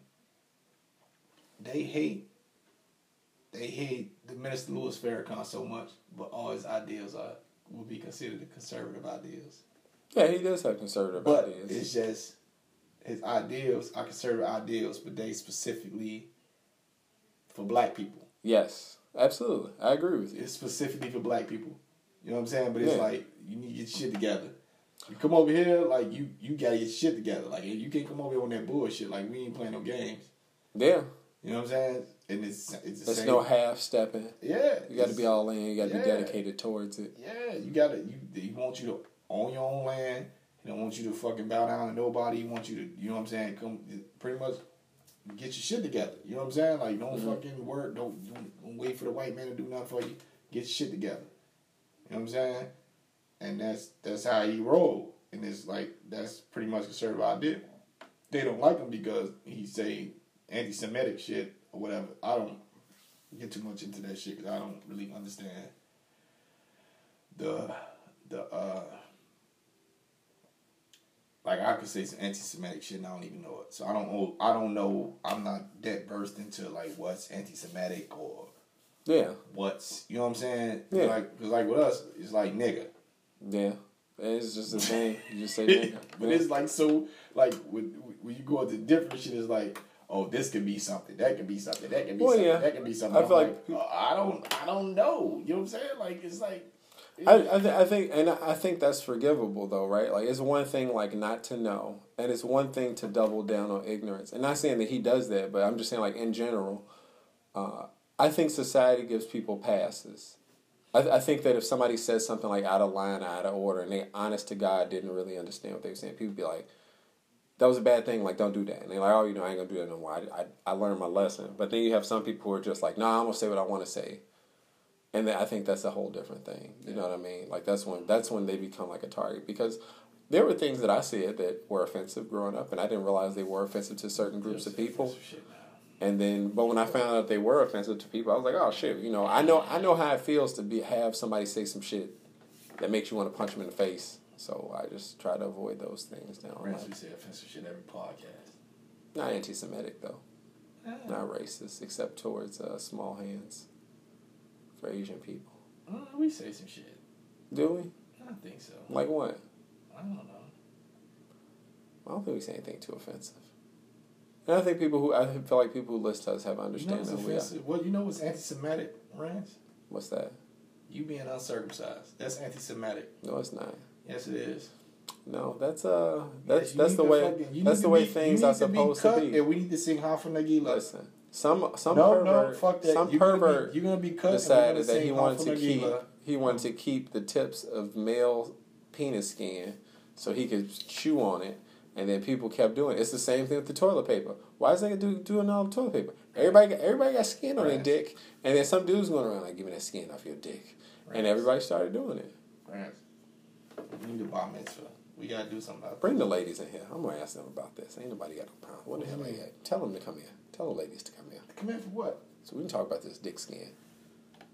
they hate, they hate the Minister Louis Farrakhan so much, but all his ideas are will be considered the conservative ideas. Yeah, he does have conservative But ideas. it's just his ideals are conservative ideals, but they specifically for black people. Yes, absolutely. I agree with you. It's specifically for black people. You know what I'm saying? But it's Yeah. like you need to get your shit together. You come over here, like you you gotta get your shit together. Like you can't come over here on that bullshit. Like we ain't playing no games. Yeah, You know what I'm saying? And it's it's the there's same. no half stepping. yeah, You got to be all in. You got to Yeah. be dedicated towards it. Yeah, you gotta. You he want you to own your own land. He don't want you to fucking bow down to nobody. He wants you to. You know what I'm saying? Come pretty much get your shit together. You know what I'm saying? Like don't Mhm. fucking work. Don't, don't don't wait for the white man to do nothing for you. Get your shit together. You know what I'm saying? And that's that's how he roll. And it's like that's pretty much conservative idea. they don't like him because he say anti-Semitic shit or whatever. I don't get too much into that shit because I don't really understand the the uh like I could say some anti-Semitic shit and I don't even know it. So I don't know. I don't know. I'm not that versed into like what's anti-Semitic or Yeah, what's you know what I'm saying. Yeah. Like cause like with us, it's like nigga. yeah. It's just a thing. You just say nigga. but it's like so like when when you go into different shit, it's like. Oh, this could be something. That could be something. That could be Well, something. yeah. That could be something. I I'm feel like, like- uh, I don't. I don't know. You know what I'm saying? Like it's like. I, I, th- I think and I think that's forgivable though, right? Like it's one thing like not to know, and it's one thing to double down on ignorance. And not saying that he does that, but I'm just saying like in general, uh, I think society gives people passes. I, I think that if somebody says something like out of line, out of order, and they honest to God didn't really understand what they were saying, people be like, "That was a bad thing. Like don't do that." And they're like, "Oh, you know, I ain't gonna do that no more. I, I, I learned my lesson." But then you have some people who are just like, "Nah, I'm gonna say what I want to say." and then I think that's a whole different thing. You know what I mean? Like that's when that's when they become like a target because there were things that I said that were offensive growing up, and I didn't realize they were offensive to certain groups of people. And then, but when I found out they were offensive to people, I was like, oh shit, you know, I know I know how it feels to be have somebody say some shit that makes you want to punch them in the face. So I just try to avoid those things now. We say offensive shit every podcast. Not anti-Semitic though, not racist, except towards uh, small hands for Asian people. Uh, we say some shit. Do we? I think so. Like what? I don't know. I don't think we say anything too offensive. And I think people who I feel like people who listen to us have You know understand what's we are. offensive? Well, you know what's anti-Semitic, Rance? What's that? You being uncircumcised. That's anti-Semitic. No, it's not. Yes, it is. No, that's uh, that's Yes, that's the way fucking- that's the way be- things are to supposed to be. And we need to sing Hava Nagila. Listen, some some no, pervert, no, fuck that. some you're gonna pervert Be, you're gonna be cut. decided gonna that he wanted to keep he wanted to keep the tips of male penis skin so he could chew on it, and then people kept doing it. It's the same thing with the toilet paper. Why is they do doing all the toilet paper? Everybody got, everybody got skin on their dick, and then some dudes going around like, "Give me that skin off your dick," Right. and everybody started doing it. Rance, we need to bar mitzvah. We gotta do something about Bring the ladies in here. I'm gonna ask them about this. Ain't nobody got no problem. What the hell do they you mean? Tell them to come here. Tell the ladies to come here. Come in for what? So we can talk about this dick skin.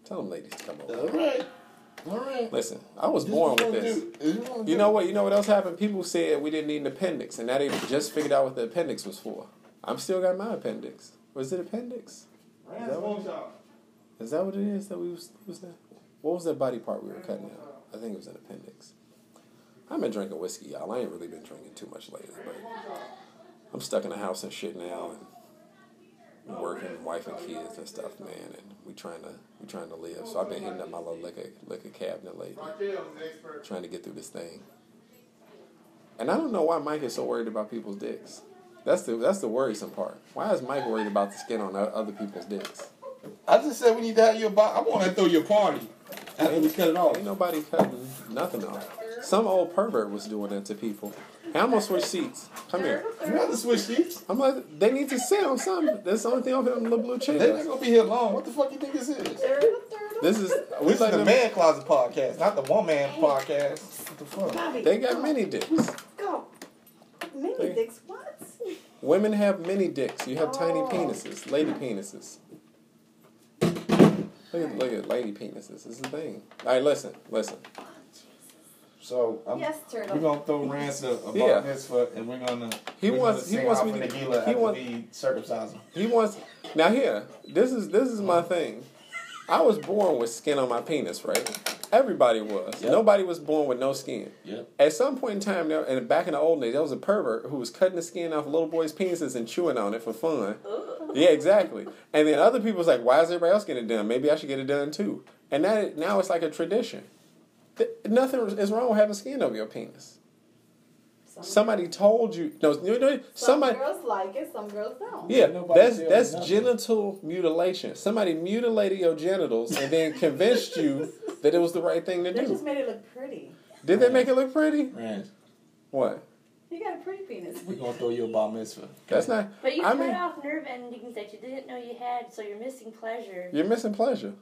Tell them ladies to come over. All right. All right. Listen, I was This born with this. we do. This is what we You know what? You know what else happened? People said we didn't need an appendix, and now they just figured out what the appendix was for. I'm still got my appendix. Was it appendix? Is that what- Is that what it is that we was? Was that? What was that body part we were cutting out? I think it was an appendix. I've been drinking whiskey, y'all. I ain't really been drinking too much lately, but I'm stuck in the house and shit now, and working, wife and kids and stuff, man. And we trying to we trying to live. So I've been hitting up my little liquor liquor cabinet lately, trying to get through this thing. And I don't know why Mike is so worried about people's dicks. That's the that's the worrisome part. Why is Mike worried about the skin on other people's dicks? I just said we need to have your bar. I want to throw your party. After we cut it off. Ain't nobody cutting nothing off. Some old pervert was doing that to people. Hey, I'm gonna switch seats. Come here. You have to switch seats. I'm like, they need to sit on something. That's the only thing over them little blue chair. They're not gonna be here long. What the fuck you think this is? This is we This is let the man closet podcast, not the one man podcast. What the fuck? Bobby, They got mini dicks. go. Mini They- dicks, what? Women have mini dicks. You have tiny Oh. penises, lady penises. Look at look at lady penises. This is the thing. All right, listen, listen. So I'm, Yes, turtle. we're gonna throw Rance a, a Yeah. bar mitzvah, and we're gonna He we're wants- gonna he wants me to- Nagila he wants- we circumcise him. He wants now here. This is this is my thing. I was born with skin on my penis, right? Everybody was. Yep. Nobody was born with no skin. Yep. At some point in time, there, and back in the old days, there was a pervert who was cutting the skin off little boys' penises and chewing on it for fun. Yeah, exactly. And then other people was like, "Why is everybody else getting it done? Maybe I should get it done too." And that now it's like a tradition. Th- Nothing is wrong with having skin over your penis. Some, Somebody told you no, no, no some somebody. girls like it, some girls don't. Yeah, Nobody that's that's nothing. genital mutilation. Somebody mutilated your genitals and then convinced you that it was the right thing to do. They just made it look pretty. Did they make it look pretty? Rance, What? You got a pretty penis. we're gonna throw you a bar mitzvah. That's not. But you I cut mean- off nerve endings that you didn't know you had, so you're missing pleasure. You're missing pleasure.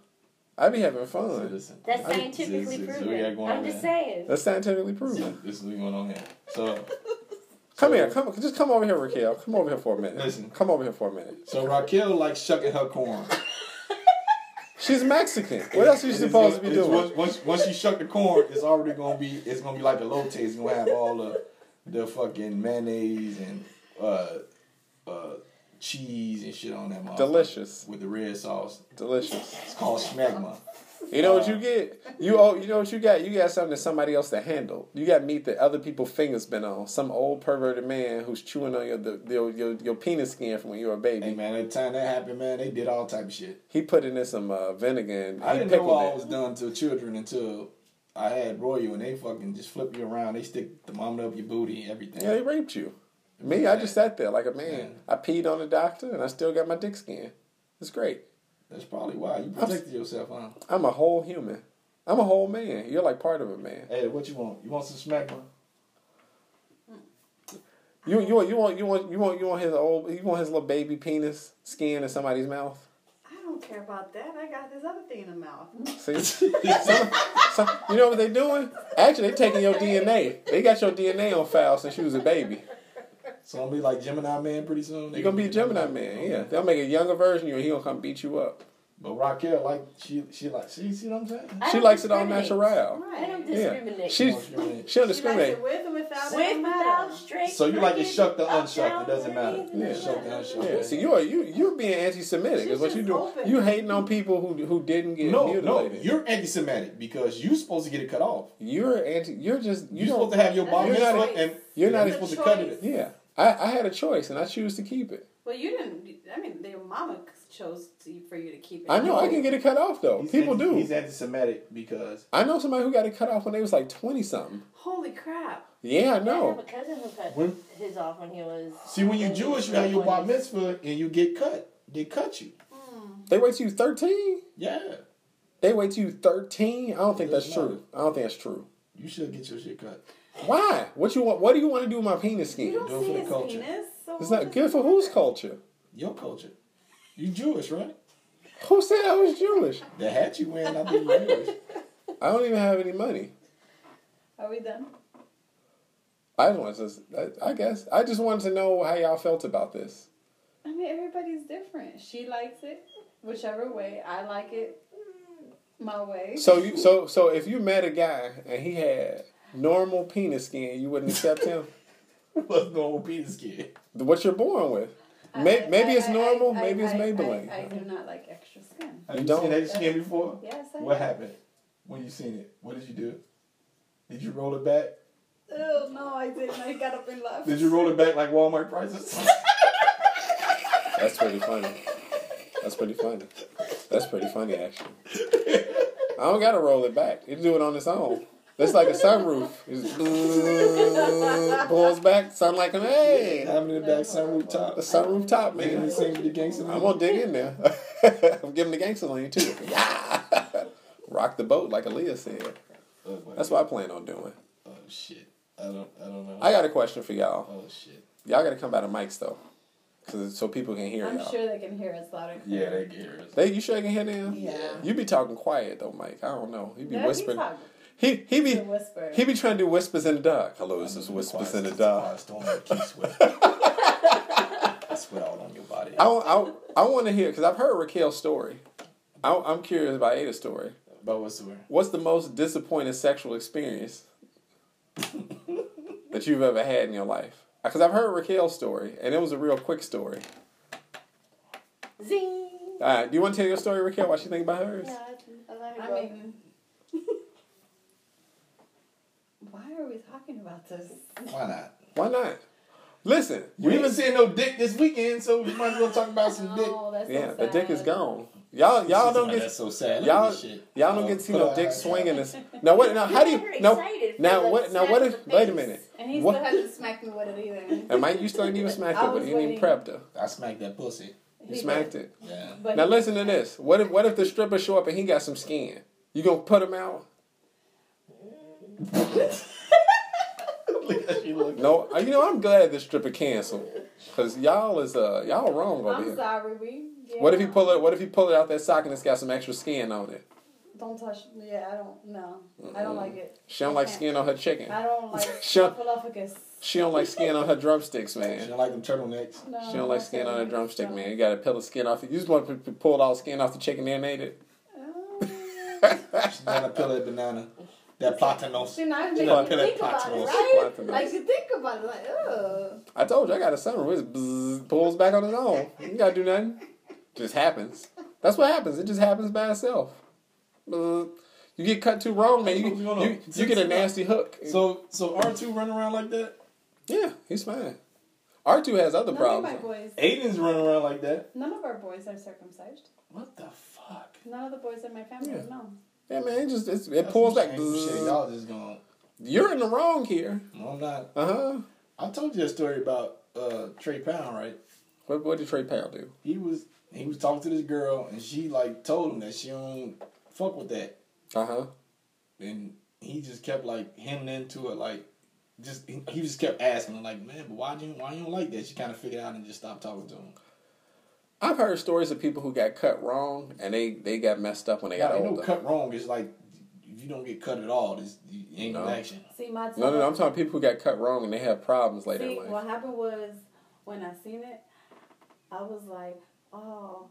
I be having fun. listen, That's I- scientifically this is- proven. we going I'm on just there. saying. That's scientifically this proven. is- this is what's going on here. So Come So- here, come just come over here, Raquel. Come over here for a minute. Listen. Come over here for a minute. So Raquel likes shucking her corn. She's Mexican. What else are you supposed to be doing? Once, once, once you shuck the corn, it's already gonna be it's gonna be like elote. It's gonna have all the the fucking mayonnaise and uh uh cheese and shit on that. Delicious. With the red sauce. Delicious. It's called smegma. You know what you get? You oh, you know what you got? You got something that somebody else to handle. You got meat that other people's fingers been on. Some old perverted man who's chewing on your the, your, your your penis skin from when you were a baby. Hey man, at the time that happened, man, they did all type of shit. He put in there some uh, vinegar and I didn't know all it. was done to children until I had Royal and they fucking just flip you around. They stick the mama up your booty, and everything. Yeah, they raped you. Me, I just sat there like a man. Yeah. I peed on the doctor and I still got my dick skin. It's great. That's probably why you protected yourself, huh? I'm a whole human. I'm a whole man. You're like part of a man. Hey, what you want? You want some smegma? You you want you want you want you want you want his old you want his little baby penis skin in somebody's mouth. I don't care about that. I got this other thing in the mouth. See, some, some, you know what they're doing? Actually, they're taking your DNA. They got your DNA on file since you was a baby. So I'm gonna be like Gemini Man pretty soon. You're gonna be a Gemini man. Yeah, they'll make a younger version of you, and he gonna come beat you up. But Raquel, like she, she like, she see what I'm saying? I She likes it all discriminate. natural. I don't discriminate. Yeah, discriminate. she Don't discriminate. she don't likes discriminate. it with or without. With, don't without, straight. So you like it crooked, shucked or unshucked, it doesn't matter. anything, Yeah. it Shucked or unshucked. Yeah, see, you're you you're being anti-Semitic. Is what you just doing? open. You hating on people who who didn't get No, no, mutilated. you're anti-Semitic because you're supposed to get it cut off. You're anti. You're just you You're don't. supposed to have your bar That's You're mitzvah not- and you're not It's a supposed to cut it. Yeah, I I had a choice and I choose to keep it. Well, you didn't. I mean, your mama chose to, for you to keep it. I know I can get it cut off though. He's People anti- do. He's anti-Semitic because I know somebody who got it cut off when they was like twenty something. Holy crap! Yeah, I know. I have know. a cousin who cut When- his off when he was. see when you're in Jewish, you his have your bar mitzvah and you get cut. They cut you. Hmm. They wait till you thirteen. Yeah, They wait till you thirteen. I don't think that's Doesn't true. I don't think that's true. you should get your shit cut. Why? What you want? What do you want to do with my penis You skin? don't do it see for the his culture. penis. So It's not good for whose culture? Your culture. You Jewish, right? Who said I was Jewish? The hat you wearing, I think you Jewish. I don't even have any money. Are we done? I just wanted to. I I guess I just wanted to know how y'all felt about this. I mean, everybody's different. She likes it whichever way. I like it my way. So you so so if you met a guy and he had normal penis skin, you wouldn't accept him. What's normal penis skin? What you're born with? I- May, I- maybe it's normal. I- maybe it's I- Maybelline. I, I do not like extra skin. Have You you, don't? seen that skin before? Yes, I What happened when you seen it? What did you do? Did you roll it back? Oh no, I didn't. I got up and left. Did you roll it back like Walmart prices? That's pretty funny. That's pretty funny. That's pretty funny, actually. I don't gotta roll it back. You do it on its own. It's like a sunroof. It just pulls back. Sound like an hey, Having in the back sunroof the top. sunroof top, man. the same with the gangster. I'm gonna dig in there. I'm giving the gangster lane too. Yeah. Rock the boat, like Aaliyah said. Oh, That's what I plan on doing. Oh shit. I don't. I don't know. I got a question for y'all. Oh shit. Y'all gotta come by the mics though, cause so people can hear I'm y'all. sure they can hear us loud and Yeah, clear. they get her. They, you sure they can hear them? Yeah. You be talking quiet though, Mike. I don't know. He be Yeah, he whispering. Talk- He he be He's he be trying to do whispers in the dark. Hello, this is whispers in the dark. Storm, keep sweat. I sweat all on your body. I I, I want to hear because I've heard Raquel's story. I, I'm curious about Ada's story. But what's the word? What's the most disappointing sexual experience that you've ever had in your life? Because I've heard Raquel's story, and it was a real quick story. Zing. All right, do you want to tell your story, Raquel? What you think about hers? Yeah, I, I let her I go. mean, why are we talking about this? Why not? Why not? Listen, You we even seen no dick this weekend, so we might as well talk about some oh, dick. No, that's so yeah, the dick is gone. Y'all y'all don't That's get so sad. Look y'all shit. y'all don't Oh, get to see no our dick oh, swinging. This now what? Now how do You you no? excited for Now what? Now what if? Wait a minute. And he What- still hasn't smacked me with it either. And Mike, you still ain't even smacked I it, but was you ain't even waiting. prepped her. I smacked that pussy. You He smacked did. it. Yeah. But Now listen to this. What if what if the stripper show up and he got some skin? You gonna put him out? Look at you look. No. You know I'm glad the stripper canceled because y'all is uh y'all wrong over I'm here. sorry, we. Yeah. What if he pull it? What if he pull it out that sock and it's got some extra skin on it? Don't touch. Yeah, I don't. No, I don't like it. She don't I like can't. skin on her chicken. I don't like Shut- Snuffleupagus. She don't like skin on her drumsticks, man. She man. don't like them turtlenecks. No, She don't like I skin on her can't. drumstick, man. You gotta peel the skin off. It. You just want to pull all the skin off the chicken and ate it. Oh. She's gonna peel that banana. That platanos. See, now you She make gonna me think about it, platanos. right? Platanos. Like you think about it, like, ugh. I told you I got a son. It pulls back on his own. You gotta do nothing. Just happens. That's what happens. It just happens by itself. You get cut too wrong, man. You, Hold on. you, you get a uh, nasty hook. So so R two running around like that. yeah, he's fine. R two has other None problems. of my boys. Aiden's running around like that. None of our boys are circumcised. What the fuck? None of the boys in my family. Yeah. No. Yeah, man. It just it's, it pulls back. shit. Y'all just going. You're in the wrong here. No, I'm not. Uh huh. I told you a story about uh, Trey Pound, right? What, what did Trey Pound do? He was he was talking to this girl, and she like told him that she don't fuck with that, Uh huh. and he just kept like hemming into it, like just he, he just kept asking, like, man, but why do you why you don't like that? She kind of figured out and just stopped talking to him. I've heard stories of people who got cut wrong and they, they got messed up when they got Nah, ain't no older. cut wrong. It's like if you don't get cut at all, this you ain't no No. action. See, my No, no, no. I'm talking people who got cut wrong and they have problems later See, in life. what happened was when I seen it, I was like, oh,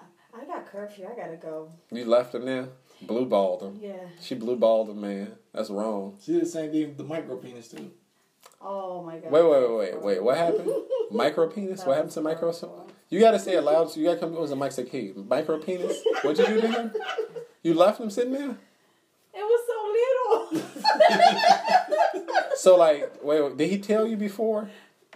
I- I got curfew. I gotta go. You left him there, blue balled him. Yeah. She blue balled him, man. That's wrong. She did the same thing with the micro penis too. Oh my god. Wait, wait, wait, wait, wait. What happened? Micro penis? What happened to micro? You gotta say it loud. So you gotta come. What was the mic say? Hey, micro penis. What'd you do to him? You left him sitting there. It was so little. So like, wait, wait, did he tell you before?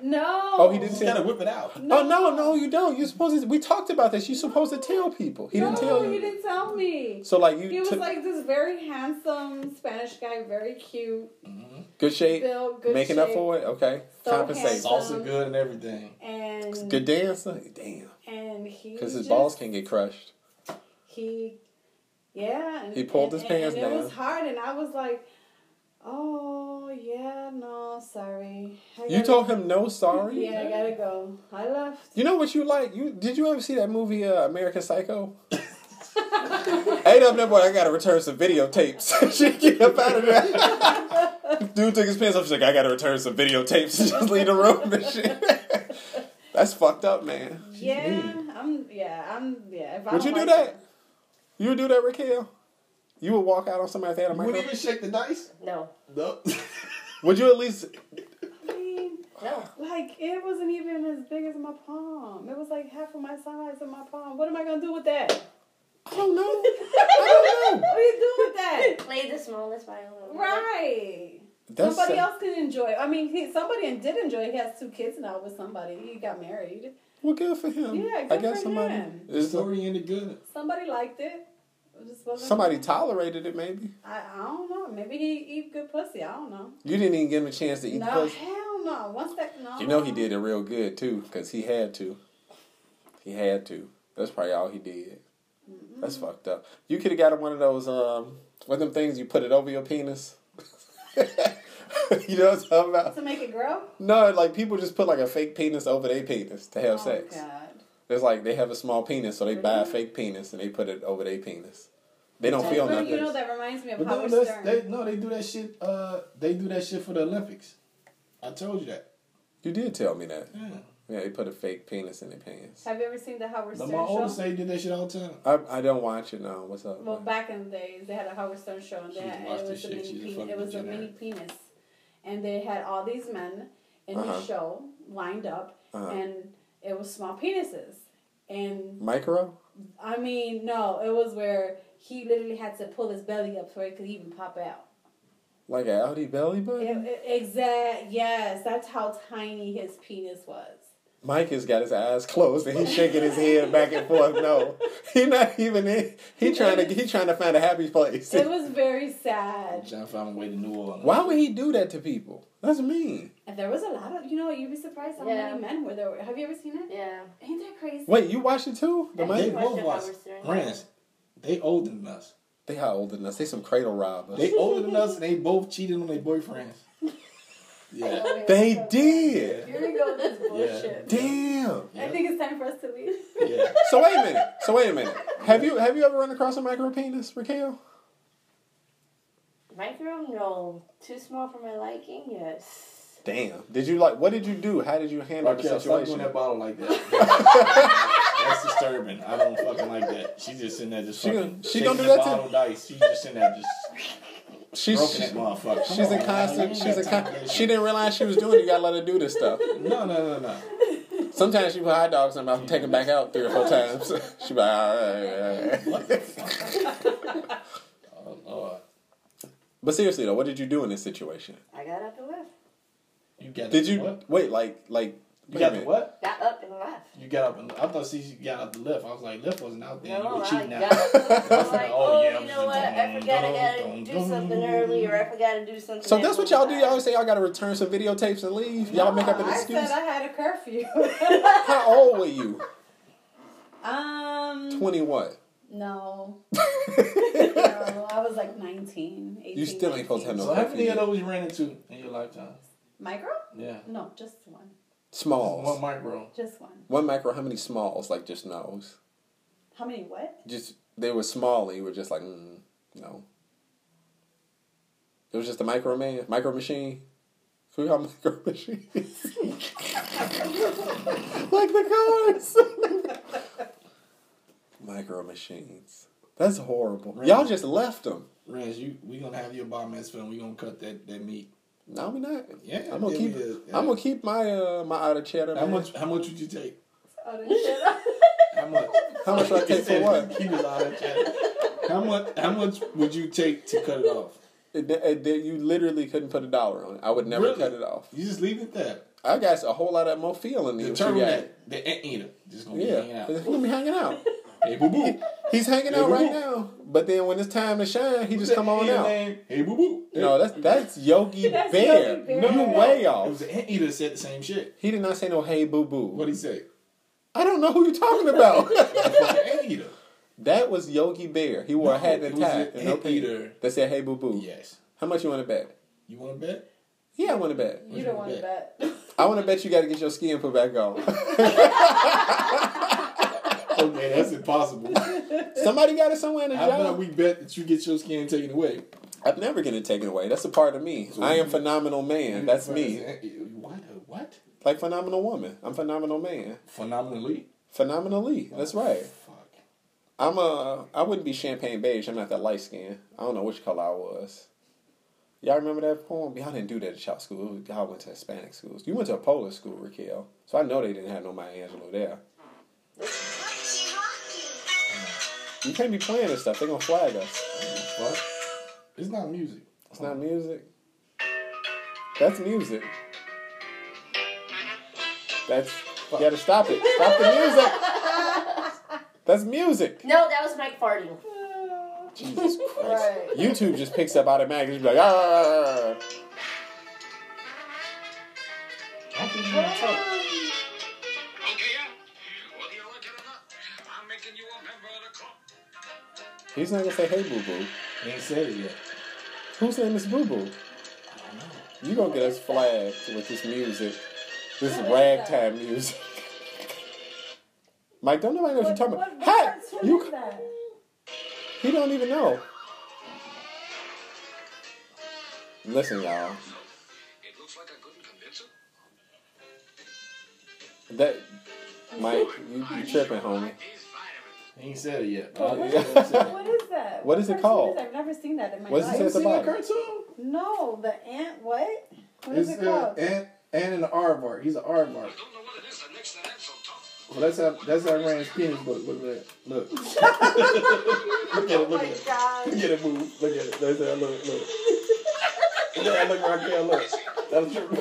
No. Oh, he didn't You gotta whip it out. Oh no, no, you don't. You're supposed to. We talked about this. You're supposed to tell people. He didn't No, tell you. He didn't tell me. So like you He was took like this very handsome Spanish guy, very cute, mm-hmm. good shape, built, good making up for it. Okay, So compensate. handsome. Salsa good and everything. and Good dancer. Damn, and he because his just- balls can get crushed. he yeah and, He pulled and- his pants and, and down. it was hard and i was like oh yeah no sorry I You gotta- told him no, sorry. yeah i gotta go i left You know what you like? You did you ever see that movie uh, American Psycho? Ain't up there, boy. I gotta return some videotapes. she get up out of there. Dude took his pants off. She's like, I gotta return some videotapes and just leave the room and shit. That's fucked up, man. yeah i'm yeah i'm yeah Would you don't do like that? You would do that, Raquel? You would walk out on somebody if they had a You wouldn't even shake the dice. No, No. Would you at least? I mean, no. like it wasn't even as big as my palm it was like half of my size of my palm what am i gonna do with that I don't know. I don't know. what do you do with that Play the smallest violin. right That's somebody sad. else can enjoy. I mean, he, somebody did enjoy. He has two kids now with somebody. He got married. Well, good for him. Yeah, I good guess for somebody. him. The Is story ended good. Somebody liked it. Just wasn't- somebody tolerated it, maybe. I, I don't know. Maybe he eat good pussy. I don't know. You didn't even give him a chance to eat no, pussy. hell no. Once that no. You know he did it real good too, because he had to. He had to. That's probably all he did. That's fucked up. You could have got him one of those um, what them things you put it over your penis. you know what I'm talking about? to make it grow. No, like people just put like a fake penis over their penis to have oh sex. God. It's like they have a small penis, so they buy a fake penis and they put it over their penis. They don't feel nothing. you know that reminds me of But no, Howard that's, Stern. they, no, they do that shit. Uh, they do that shit for the Olympics. I told you that. You did tell me that. Yeah. Yeah, they put a fake penis in their pants. Have you ever seen the Howard But Stern my show? oldest say he did that shit all the time. I, I don't watch it now. What's up? Well, back in the days, they had a Howard Stern show, and they had, watched it was a shit, mini she's a penis. fucking It was a mini penis, and they had all these men in Uh-huh. the show lined up, Uh-huh. and it was small penises. And Micro? I mean, no, it was where he literally had to pull his belly up so it could even pop out. Like an outie belly button? It, it, exact, yes, that's how tiny his penis was. Mike has got his eyes closed and he's shaking his head back and forth. No, he's not even in. He trying to he trying to find a happy place. It was very sad. trying to find a way to New Orleans. Why would he do that to people? That's mean. And there was a lot of, you know, you'd be surprised how Yeah. many men were there. Have you ever seen it? Yeah. Ain't that crazy? Wait, you watched it too? The Yeah, They Mike? watched both the watch. Howard Stern. Friends. They older than us. They how older than us? They some cradle robbers. They older than us, and they both cheated on their boyfriends. Yeah. They did. Here we go with this bullshit. Damn. I think it's time for us to leave. Yeah. So wait a minute. So wait a minute. Have you have you ever run across a micro penis, Raquel? Micro? No. Too small for my liking? Yes. Damn. Did you like? What did you do? How did you handle Raquel, the stop doing situation? that bottle like that. That's disturbing. I don't fucking like that. She just sitting there just She fucking. gonna- she shaking gonna do that too? bottle dice. She just sitting there just She's broken she's, that motherfucker. she's in constant. She's in con- She didn't realize she was doing it. You gotta let her do this stuff. No, no, no, no. Sometimes she put hot dogs in her mouth and take them back out three or four times. she be like, all right, all right. Oh Lord, But seriously though, what did you do in this situation? I got up and left. You got. Did the you What? wait? Like like You wait a got the what? Got up and left. You got up. And, I thought she got up the lift. I was like, lift wasn't out there. you No, were I cheating got out. up. I'm like, Oh, oh, yeah, you know what? I forgot I gotta do something dun. early, or I forgot to do something. So that's what y'all do. Y'all say y'all gotta return some videotapes and leave. Y'all make up an I excuse. said I had a curfew. How old were you? um, Twenty what? no, no, I was like 19, 18. You still ain't supposed to have no So how many of those you ran into in your lifetime? Micro? Yeah. No, just one. Smalls. One micro. Just one. One micro. How many smalls? Like just nose. How many what? Just they were small and you were just like mm, no. It was just a micro man, micro machine. So we got micro machines. like the cars. micro machines. That's horrible. Right. Y'all just left them. Rance, you we gonna have your bar mitzvah and we gonna cut that, that meat. No, we not. Yeah, I'm gonna yeah, keep. we is. Yeah. I'm gonna keep my uh my out of cheddar. How man. much how much would you take? This. How much? How much would I take for what? Keep it out of chat. How much how much would you take to cut it off? It, it, it- you literally couldn't put a dollar on it. I would never Really? cut it off. You just leave it there. I got a whole lot of more feeling than The what you got. turtleneck, the ant eater, just gonna be hanging out. he's gonna be hanging out. Hey boo boo. He's hanging Hey, out right boo-boo. now. But then when it's time to shine, he just come on out. Hey boo boo. No, that's that's Yogi That's Bear. Yogi Bear. You way It off. was the ant eater that said the same shit. He did not say no hey boo boo. What he say? I don't know who you're talking about. The ant eater. that was Yogi Bear. He wore a hat and a tie the and no ant eater. That said hey boo boo. Yes. How much you want to bet? You want to bet? Yeah, I want to bet. You don't want to bet. I want to bet you got to get your skin put back on. Oh, okay, that's impossible. Somebody got it somewhere in the How about job. we bet that you get your skin taken away? I'm never gonna take it away. That's a part of me. I am phenomenal man. That's me. What? What? Like phenomenal woman. I'm phenomenal man. Phenomenally. Phenomenally. That's right. Fuck. I'm a. I wouldn't be champagne beige. I'm not that light skin. I don't know which color I was. Y'all remember that poem? Y'all didn't do that at y'all school. Y'all went to Hispanic schools. You went to a Polish school, Raquel. So I know they didn't have no Maya Angelou there. You can't be playing this stuff. They're gonna flag us. What? It's not music. It's not music. That's music. That's you gotta stop it. Stop the music. That's music. No, that was Mike farting. Jesus Christ. Right. YouTube just picks up automatically. Just be like, ah. He's not gonna say, hey, boo boo. He ain't said it yet. Whose name is Boo Boo? I don't know. You gonna get us flagged with this music, this What is ragtime music. Mike, don't nobody know what, What, you're talking what, about. what Hey, cartoon you. is that? He don't even know. Listen, y'all. It looks like I couldn't convince her. That Mike, you, you tripping, homie. These vitamins. He ain't said it yet. What, But what, is, what is that? What is it called? that? I've never seen that in my What does it life. at the seen cartoon? No, the ant. What? What is It's it called? Ant, Ant and the aardvark. He's an aardvark. I don't know what it is that makes that ant so tough. Well, that's how that's how Rand's penis look. Look at that. Look. look at it. oh Look my at it. god. Look at it move. Look at it. That's how look. Look. Look at that. Look right there. Look. That's true.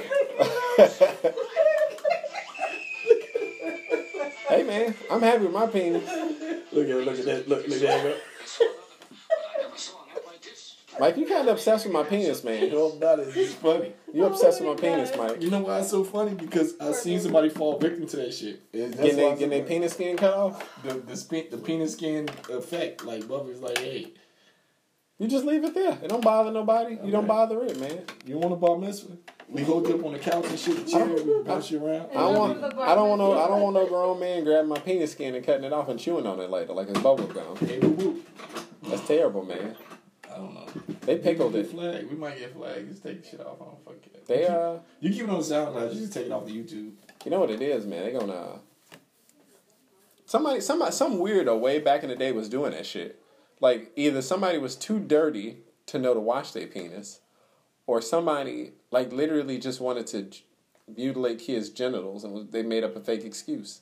hey man, I'm happy with my penis. Look at it. Look at that. Look. Look at that. Look. But I never saw an ant like this. Mike, you kind of obsessed with my penis, man. Yo, that is it's funny. You obsessed with my penis, Mike. You know why it's so funny? Because I seen somebody fall victim to that shit. That's Getting why their it's getting so their penis skin cut off. the the, the penis skin effect. Like Bubba's like, hey, You just leave it there. It don't bother nobody. You don't Okay. bother it, man. you want a bar mitzvah? We hold you up on the couch and shit, the chair, we bounce you around. I don't want. Remember the bar I don't want no. I don't want no grown man grabbing my penis skin and cutting it off and chewing on it later like it's bubble gum. Hey, boo boo. That's terrible, man. I don't know. They pickled we it. Flag. We might get flagged. Just take the shit off. I don't fuck it. They uh, You keep it on the SoundCloud. You just take it off the YouTube. you know what it is, man. They gonna somebody, somebody, some weirdo way back in the day was doing that shit. Like either somebody was too dirty to know to wash their penis, or somebody like literally just wanted to j- mutilate kids' genitals and they made up a fake excuse.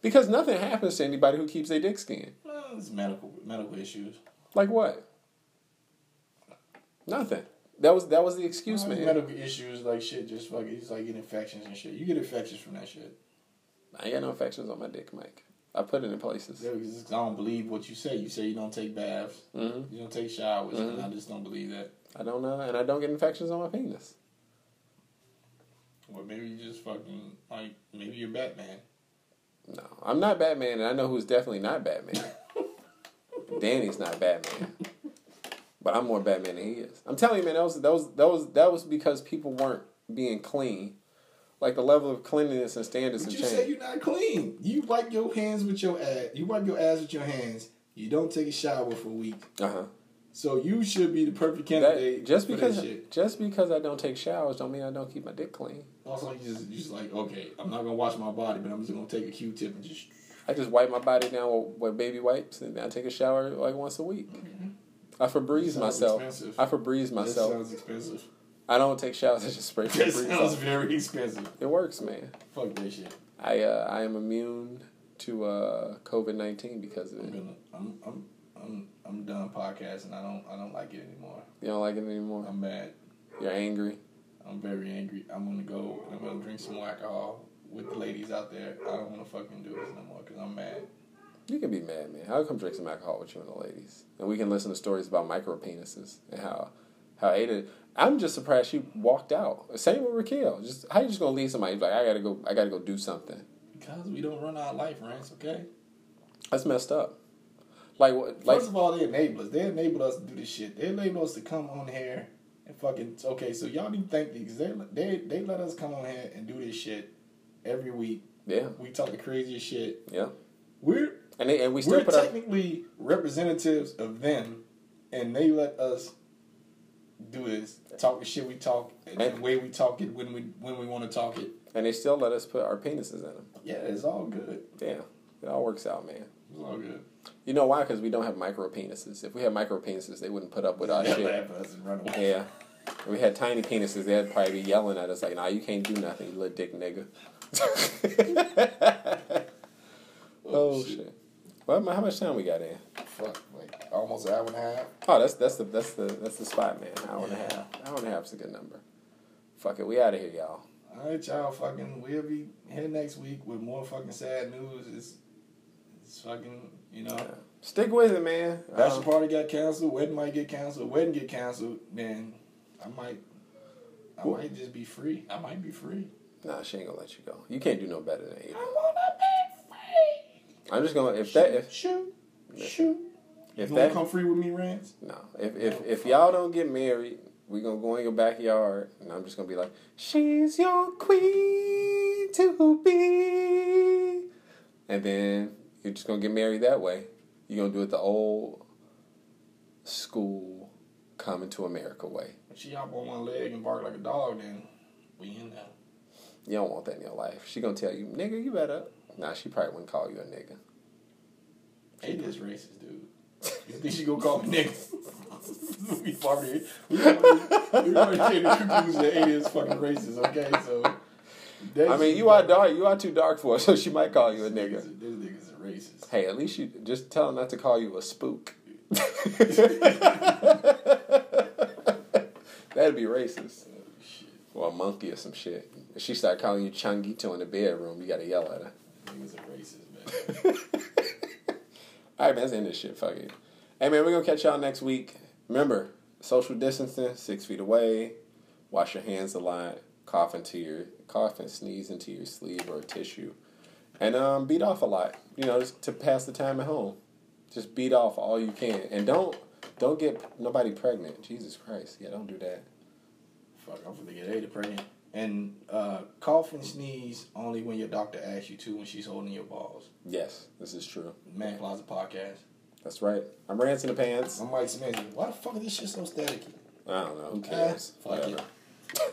Because nothing happens to anybody who keeps their dick skin. Well, uh, it's medical medical issues. Like what? Nothing. That was that was the excuse, uh, Well, man. Medical issues like shit. Just fucking. It's like getting infections and shit. You get infections from that shit. I ain't got no infections on my dick, Mike. I put it in places. Yeah, because I don't believe what you say. You say you don't take baths. hmm You don't take showers. Mhm. And I just don't believe that. I don't know, and I don't get infections on my penis. Or maybe you just fucking like maybe you're Batman. No, I'm not Batman, and I know who's definitely not Batman. Danny's not Batman, but I'm more Batman than he is. I'm telling you, man, that was that was that was that was because people weren't being clean. Like the level of cleanliness and standards But have you say you're not clean. You wipe your hands with your ass. You wipe your ass with your hands. You don't take a shower for a week. Uh huh. So you should be the perfect candidate. That, just because that just because I don't take showers don't mean I don't keep my dick clean. Also, you just you just like okay, I'm not gonna wash my body, but I'm just gonna take a Q-tip and just. I just wipe my body down with, baby wipes, and I take a shower like once a week. I Febreze myself. expensive. I Febreze That myself. sounds expensive. I don't take showers. I just spray That Febreze. sounds off. very expensive. It works, man. Fuck that shit. I uh, I am immune to uh, COVID nineteen because of I'm it. gonna. I'm. I'm. I'm. I'm done podcasting. I don't. I don't like it anymore. You don't like it anymore. I'm mad. You're angry. I'm very angry. I'm gonna go and I'm gonna drink some more alcohol with the ladies out there. I don't want to fucking do this no more because I'm mad. You can be mad, man. I'll come drink some alcohol with you and the ladies, and we can listen to stories about micro penises and how how Ada. I'm just surprised she walked out. Same with Raquel. Just how you just gonna leave somebody like I gotta go? I gotta go do something. Because we don't run our life, Rance. Okay. That's messed up. Like what? Like First of all, they enable us. They enable us to do this shit. They enable us to come on here and fucking. Okay, so y'all need to thank these. They they they let us come on here and do this shit every week. yeah, We talk the craziest shit. yeah. We're And they and we still we're put our technically representatives of them, and they let us do this. Talk the shit we talk, and the way we talk it when we when we want to talk it. and they still let us put our penises in them. Yeah, it's all good. Yeah, it all works out, man. It's all good. You know why? Because we don't have micro penises. If we had micro penises, they wouldn't put up with our shit. laugh at us and run away. Yeah. If we had tiny penises, they'd probably be yelling at us like, "Nah, you can't do nothing, you little dick nigga." oh, oh shit. Well, how much time we got in? Fuck, almost an hour and a half. Oh, that's that's the that's the that's the spot, man. Hour and a half. Hour and a half's a good number. Fuck it, we out of here, y'all. All right, y'all. Fucking, we'll be here next week with more fucking sad news. It's, it's fucking, you know. Stick with it, man. Bachelor Um, party got canceled. Wedding might get canceled. Wedding get canceled. Then I might, I Cool. might just be free. I might be free. nah, she ain't gonna let you go. You can't do no better than Ava. wanna be free. I'm just gonna if that if shoot, shoot. If you that come free with me, Rance? No. If if if y'all don't get married, we gonna go in your backyard and I'm just gonna be like, She's your queen to be and then you're just gonna get married that way. You're gonna do it the old school coming to America way. She hop on one leg and bark like a dog, then we in there. You don't want that in your life. She gonna tell you, nigga, you better Nah, she probably wouldn't call you a nigga. It is racist, dude. You think she gonna call me nigga? we already, we already, came to the conclusion that A is fucking racist. Okay, so. I mean you are dark you are too dark for her, so she might call you a nigga. This nigga's a racist. Hey, at least you just tell her not to call you a spook. That'd be racist. Shit, Or a monkey or some shit. If she start calling you Changito in the bedroom, you gotta yell at her. nigga's a racist, man. Alright, man, let's end this shit. Fuck it. Hey, man, we're gonna catch y'all next week. Remember, social distancing, six feet away. Wash your hands a lot. Cough into your cough and sneeze into your sleeve or tissue, and um, beat off a lot. You know, just to pass the time at home. Just beat off all you can, and don't don't get nobody pregnant. Jesus Christ, yeah, don't do that. Fuck, I'm gonna get Ada pregnant. And uh, cough and sneeze only when your doctor asks you to when she's holding your balls. Yes, this is true. Man Closet Podcast. That's right. I'm ranting the pants. I'm Mike Smith. Why the fuck is this shit so staticky? I don't know. Who Eh, cares? fuck it. Whatever.